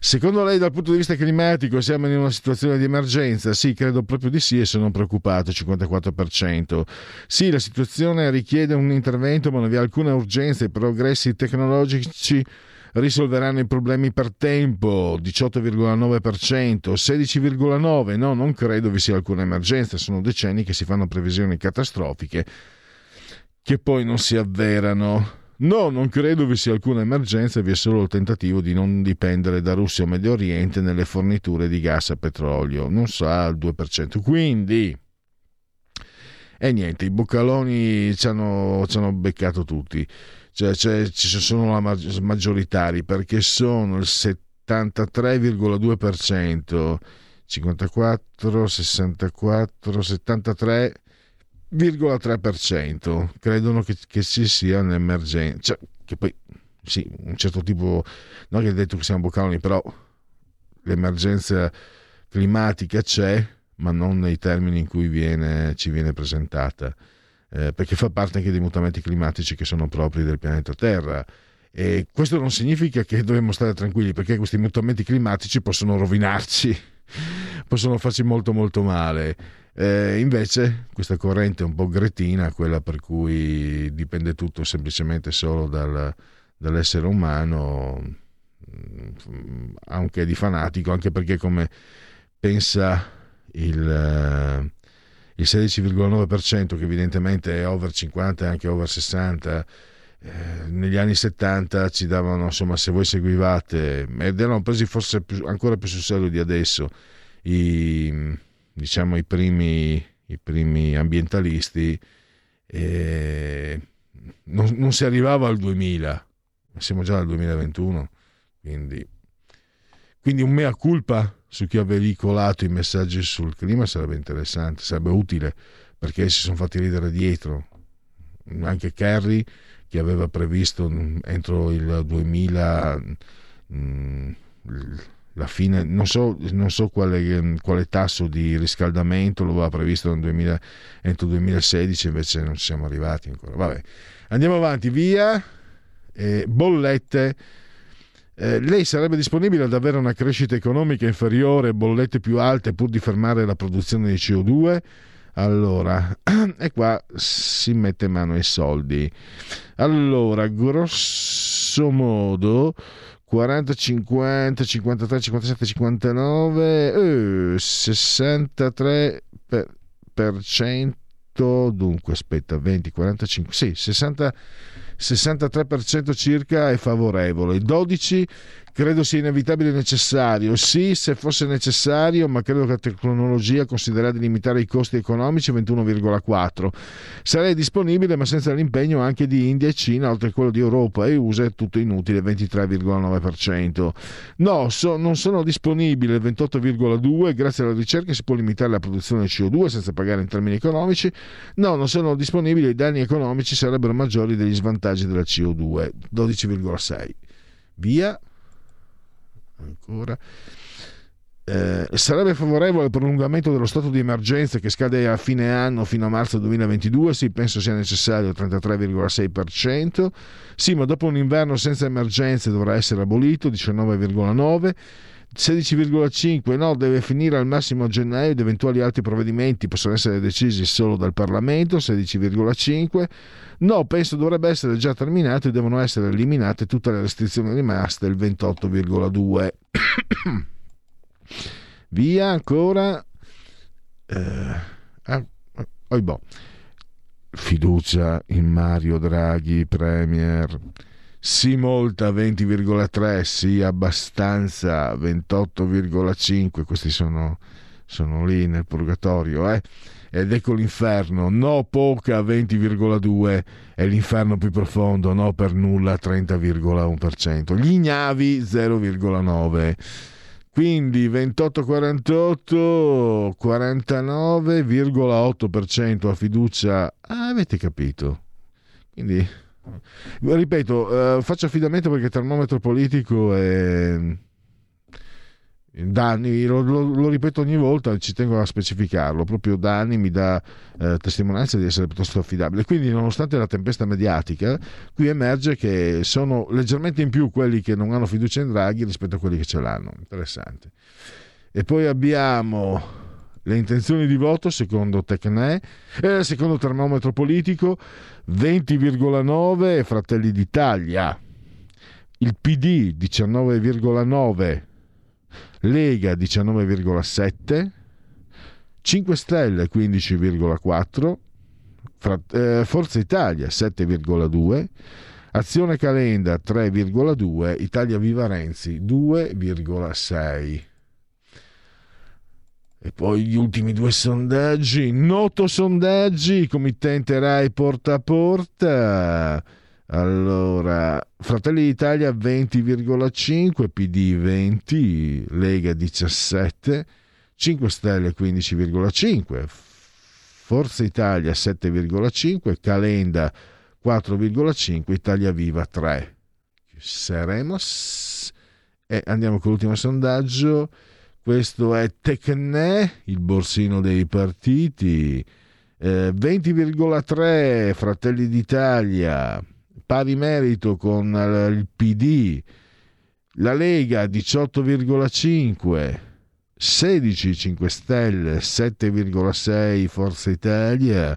Secondo lei dal punto di vista climatico siamo in una situazione di emergenza? Sì, credo proprio di sì e sono preoccupato, 54%. Sì, la situazione richiede un intervento ma non vi è alcuna urgenza, i progressi tecnologici risolveranno i problemi per tempo, 18,9%, 16,9%, no, non credo vi sia alcuna emergenza, sono decenni che si fanno previsioni catastrofiche che poi non si avverano. No, non credo vi sia alcuna emergenza, vi è solo il tentativo di non dipendere da Russia o Medio Oriente nelle forniture di gas e petrolio, non sa il 2%. Quindi, e niente, i boccaloni ci hanno, ci hanno beccato tutti, cioè, cioè, ci sono la maggioritari perché sono il 73,2%, 54, 64, 73 0,3% credono che, che ci sia un'emergenza, cioè, che poi sì, un certo tipo, non che ha detto che siamo boccaloni, però l'emergenza climatica c'è, ma non nei termini in cui viene, ci viene presentata, eh, perché fa parte anche dei mutamenti climatici che sono propri del pianeta Terra. E questo non significa che dobbiamo stare tranquilli, perché questi mutamenti climatici possono rovinarci, possono farci molto molto male. Eh, invece questa corrente un po' gretina, quella per cui dipende tutto semplicemente solo dal, dall'essere umano, mm, anche di fanatico, anche perché come pensa il, eh, il 16,9% che evidentemente è over 50 e anche over 60 eh, negli anni 70 ci davano insomma se voi seguivate ed erano presi forse più, ancora più sul serio di adesso i diciamo, i primi, i primi ambientalisti, eh, non, non, si arrivava al 2000, siamo già al 2021, quindi, quindi un mea culpa su chi ha veicolato i messaggi sul clima sarebbe interessante, sarebbe utile, perché si sono fatti ridere dietro. anche Kerry che aveva previsto entro il 2000 mh, la fine, non so, non so quale, quale, tasso di riscaldamento lo aveva previsto nel 2000, entro il 2016, invece non ci siamo arrivati ancora. Vabbè, andiamo avanti, via. Eh, bollette. Eh, lei sarebbe disponibile ad avere una crescita economica inferiore, bollette più alte pur di fermare la produzione di CO2? Allora, e qua si mette mano ai soldi. Allora, grosso modo, 40, 50, 53, 57, 59, eh, 63 per, per cento, dunque aspetta, 20, 45, sì, 60, 63% circa è favorevole, 12 Credo sia inevitabile e necessario. Sì, se fosse necessario, ma credo che la tecnologia considererà di limitare i costi economici 21,4. Sarei disponibile, ma senza l'impegno anche di India e Cina, oltre a quello di Europa e USA, è tutto inutile, 23,9%. No, so, non sono disponibile, 28,2%. Grazie alla ricerca si può limitare la produzione di CO2 senza pagare in termini economici. No, non sono disponibili, i danni economici sarebbero maggiori degli svantaggi della CO2, 12,6%. Via ancora. Eh, sarebbe favorevole al prolungamento dello stato di emergenza che scade a fine anno fino a marzo 2022? Sì, penso sia necessario il 33,6%. Sì, ma dopo un inverno senza emergenze dovrà essere abolito, 19,9%. 16,5 no, deve finire al massimo a gennaio ed eventuali altri provvedimenti possono essere decisi solo dal Parlamento, 16,5 no, penso dovrebbe essere già terminato e devono essere eliminate tutte le restrizioni rimaste, il 28,2 via ancora eh, ah, oh, boh. fiducia in Mario Draghi Premier sì molta 20,3, sì abbastanza 28,5, questi sono, sono lì nel purgatorio, eh? ed ecco l'inferno, no poca 20,2, è l'inferno più profondo, no per nulla 30,1%, gli ignavi 0,9%. Quindi 28,48, 49,8% a fiducia. Ah, avete capito? Quindi Ripeto, eh, faccio affidamento perché il termometro politico è Danni, lo, lo, lo, ripeto ogni volta, ci tengo a specificarlo, proprio Danni mi dà eh, testimonianza di essere piuttosto affidabile. Quindi, nonostante la tempesta mediatica, qui emerge che sono leggermente in più quelli che non hanno fiducia in Draghi rispetto a quelli che ce l'hanno. Interessante. E poi abbiamo le intenzioni di voto secondo Tecne, eh, secondo termometro politico 20,9 Fratelli d'Italia, il PD 19,9, Lega 19,7, 5 Stelle 15,4, eh, Forza Italia 7,2, Azione Calenda 3,2, Italia Viva Renzi 2,6. E poi gli ultimi due sondaggi, noto sondaggi, committente Rai porta a porta. Allora, Fratelli d'Italia 20,5, PD 20, Lega 17, 5 Stelle 15,5, Forza Italia 7,5, Calenda 4,5, Italia Viva 3. Seremos. E andiamo con l'ultimo sondaggio. Questo è Tecne, il borsino dei partiti. Eh, 20,3 Fratelli d'Italia, pari merito con il PD. La Lega 18,5, 16 5 Stelle, 7,6 Forza Italia,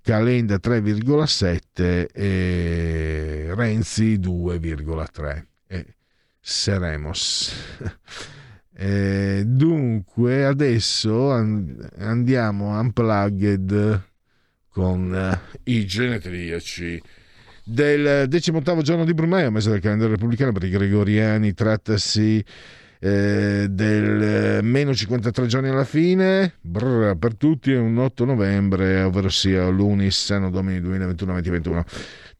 Calenda 3,7 e Renzi 2,3. E Seremos. Eh, dunque, adesso andiamo unplugged con eh, i genetriaci del 18 giorno di Brunei, mese del calendario repubblicano per i gregoriani, trattasi eh, del eh, meno 53 giorni alla fine, brr, per tutti è un 8 novembre, ovvero sia l'unis anno domini 2021-2021.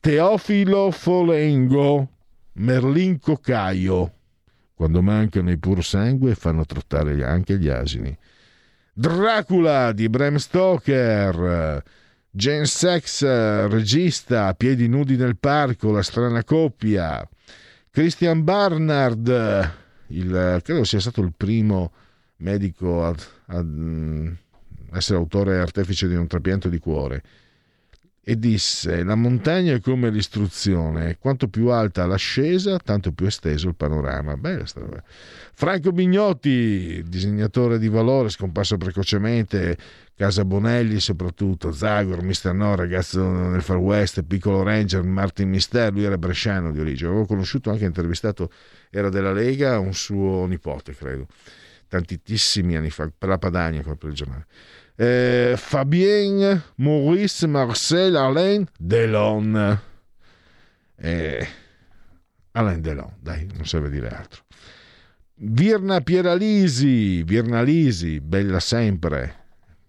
Teofilo Folengo, Merlin Cocaio quando mancano i pur sangue fanno trottare anche gli asini. Dracula di Bram Stoker, Jane Sex, regista, a piedi nudi nel parco, la strana coppia. Christian Barnard, il, credo sia stato il primo medico a, a essere autore artefice di un trapianto di cuore e disse la montagna è come l'istruzione, quanto più alta l'ascesa, tanto più esteso il panorama. Bella storia. Franco Bignotti, disegnatore di valore, scomparso precocemente, Casa Bonelli soprattutto, Zagor, Mister No, ragazzo nel Far West, Piccolo Ranger, Martin Mister, lui era bresciano di origine, avevo conosciuto anche intervistato, era della Lega, un suo nipote credo, tantissimi anni fa, per la Padania, per il giornale eh, Fabien Maurice Marcel Alain Delon. Eh, Alain Delon, dai, non serve dire altro. Virna Pieralisi, Virna Lisi, bella sempre,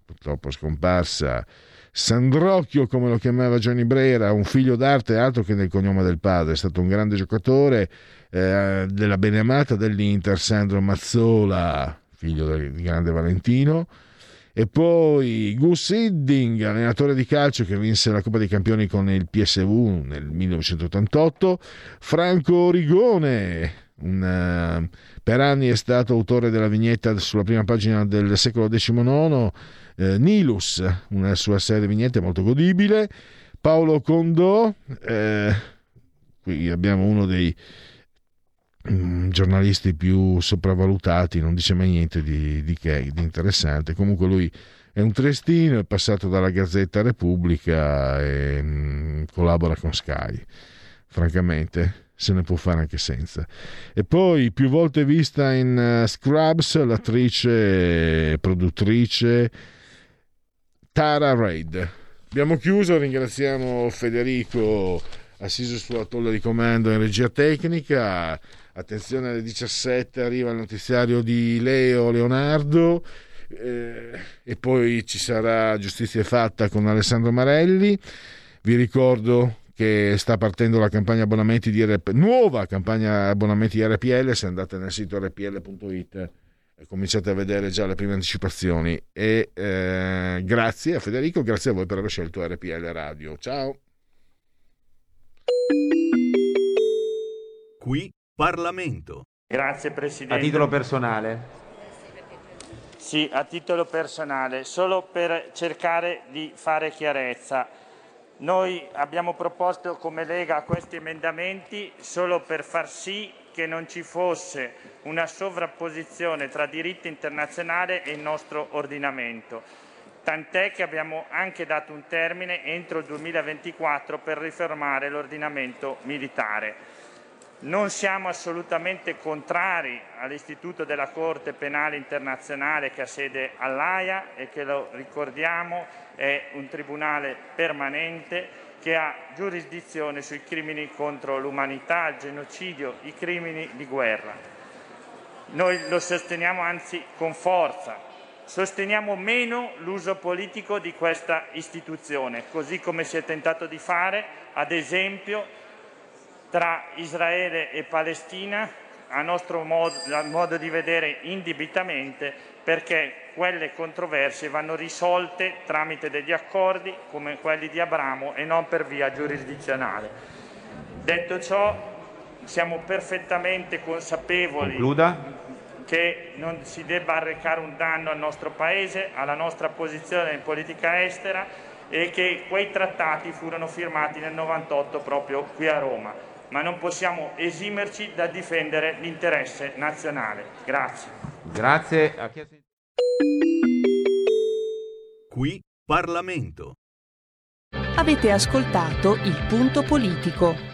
purtroppo scomparsa. Sandrocchio, come lo chiamava Gianni Brera, un figlio d'arte altro che nel cognome del padre, è stato un grande giocatore eh, della beneamata dell'Inter, Sandro Mazzola, figlio del grande Valentino e poi Gus Hidding, allenatore di calcio che vinse la Coppa dei Campioni con il PSV nel 1988, Franco Rigone, un, uh, per anni è stato autore della vignetta sulla prima pagina del secolo XIX, eh, Nilus, una sua serie di vignette molto godibile, Paolo Condò, eh, qui abbiamo uno dei giornalisti più sopravvalutati, non dice mai niente di, di, che, di interessante. Comunque lui è un triestino, è passato dalla Gazzetta Repubblica e mh, mm, collabora con Sky. Francamente, se ne può fare anche senza. E poi, più volte vista in uh, Scrubs, l'attrice produttrice Tara Reid. Abbiamo chiuso, ringraziamo Federico assiso sulla tolla di comando in regia tecnica attenzione alle 17 arriva il notiziario di Leo Leonardo eh, e poi ci sarà giustizia fatta con Alessandro Marelli. Vi ricordo che sta partendo la campagna abbonamenti di RP, nuova campagna abbonamenti di RPL se andate nel sito rpl.it cominciate a vedere già le prime anticipazioni. E eh, grazie a Federico grazie a voi per aver scelto RPL Radio. Ciao! Qui Parlamento. Grazie Presidente. A titolo personale? Sì, a titolo personale, solo per cercare di fare chiarezza. Noi abbiamo proposto come Lega questi emendamenti solo per far sì che non ci fosse una sovrapposizione tra diritto internazionale e il nostro ordinamento. Tant'è che abbiamo anche dato un termine entro il 2024 per riformare l'ordinamento militare. Non siamo assolutamente contrari all'istituto della Corte Penale Internazionale che ha sede all'Aia e che, lo ricordiamo, è un tribunale permanente che ha giurisdizione sui crimini contro l'umanità, il genocidio, i crimini di guerra. Noi lo sosteniamo anzi con forza. Sosteniamo meno l'uso politico di questa istituzione, così come si è tentato di fare, ad esempio, tra Israele e Palestina, a nostro modo, modo di vedere indebitamente, perché quelle controversie vanno risolte tramite degli accordi come quelli di Abramo e non per via giurisdizionale. Detto ciò, siamo perfettamente consapevoli Concluda. che non si debba arrecare un danno al nostro Paese, alla nostra posizione in politica estera e che quei trattati furono firmati nel 98 proprio qui a Roma ma non possiamo esimerci da difendere l'interesse nazionale. Grazie. Grazie. Qui Parlamento. Avete ascoltato il punto politico.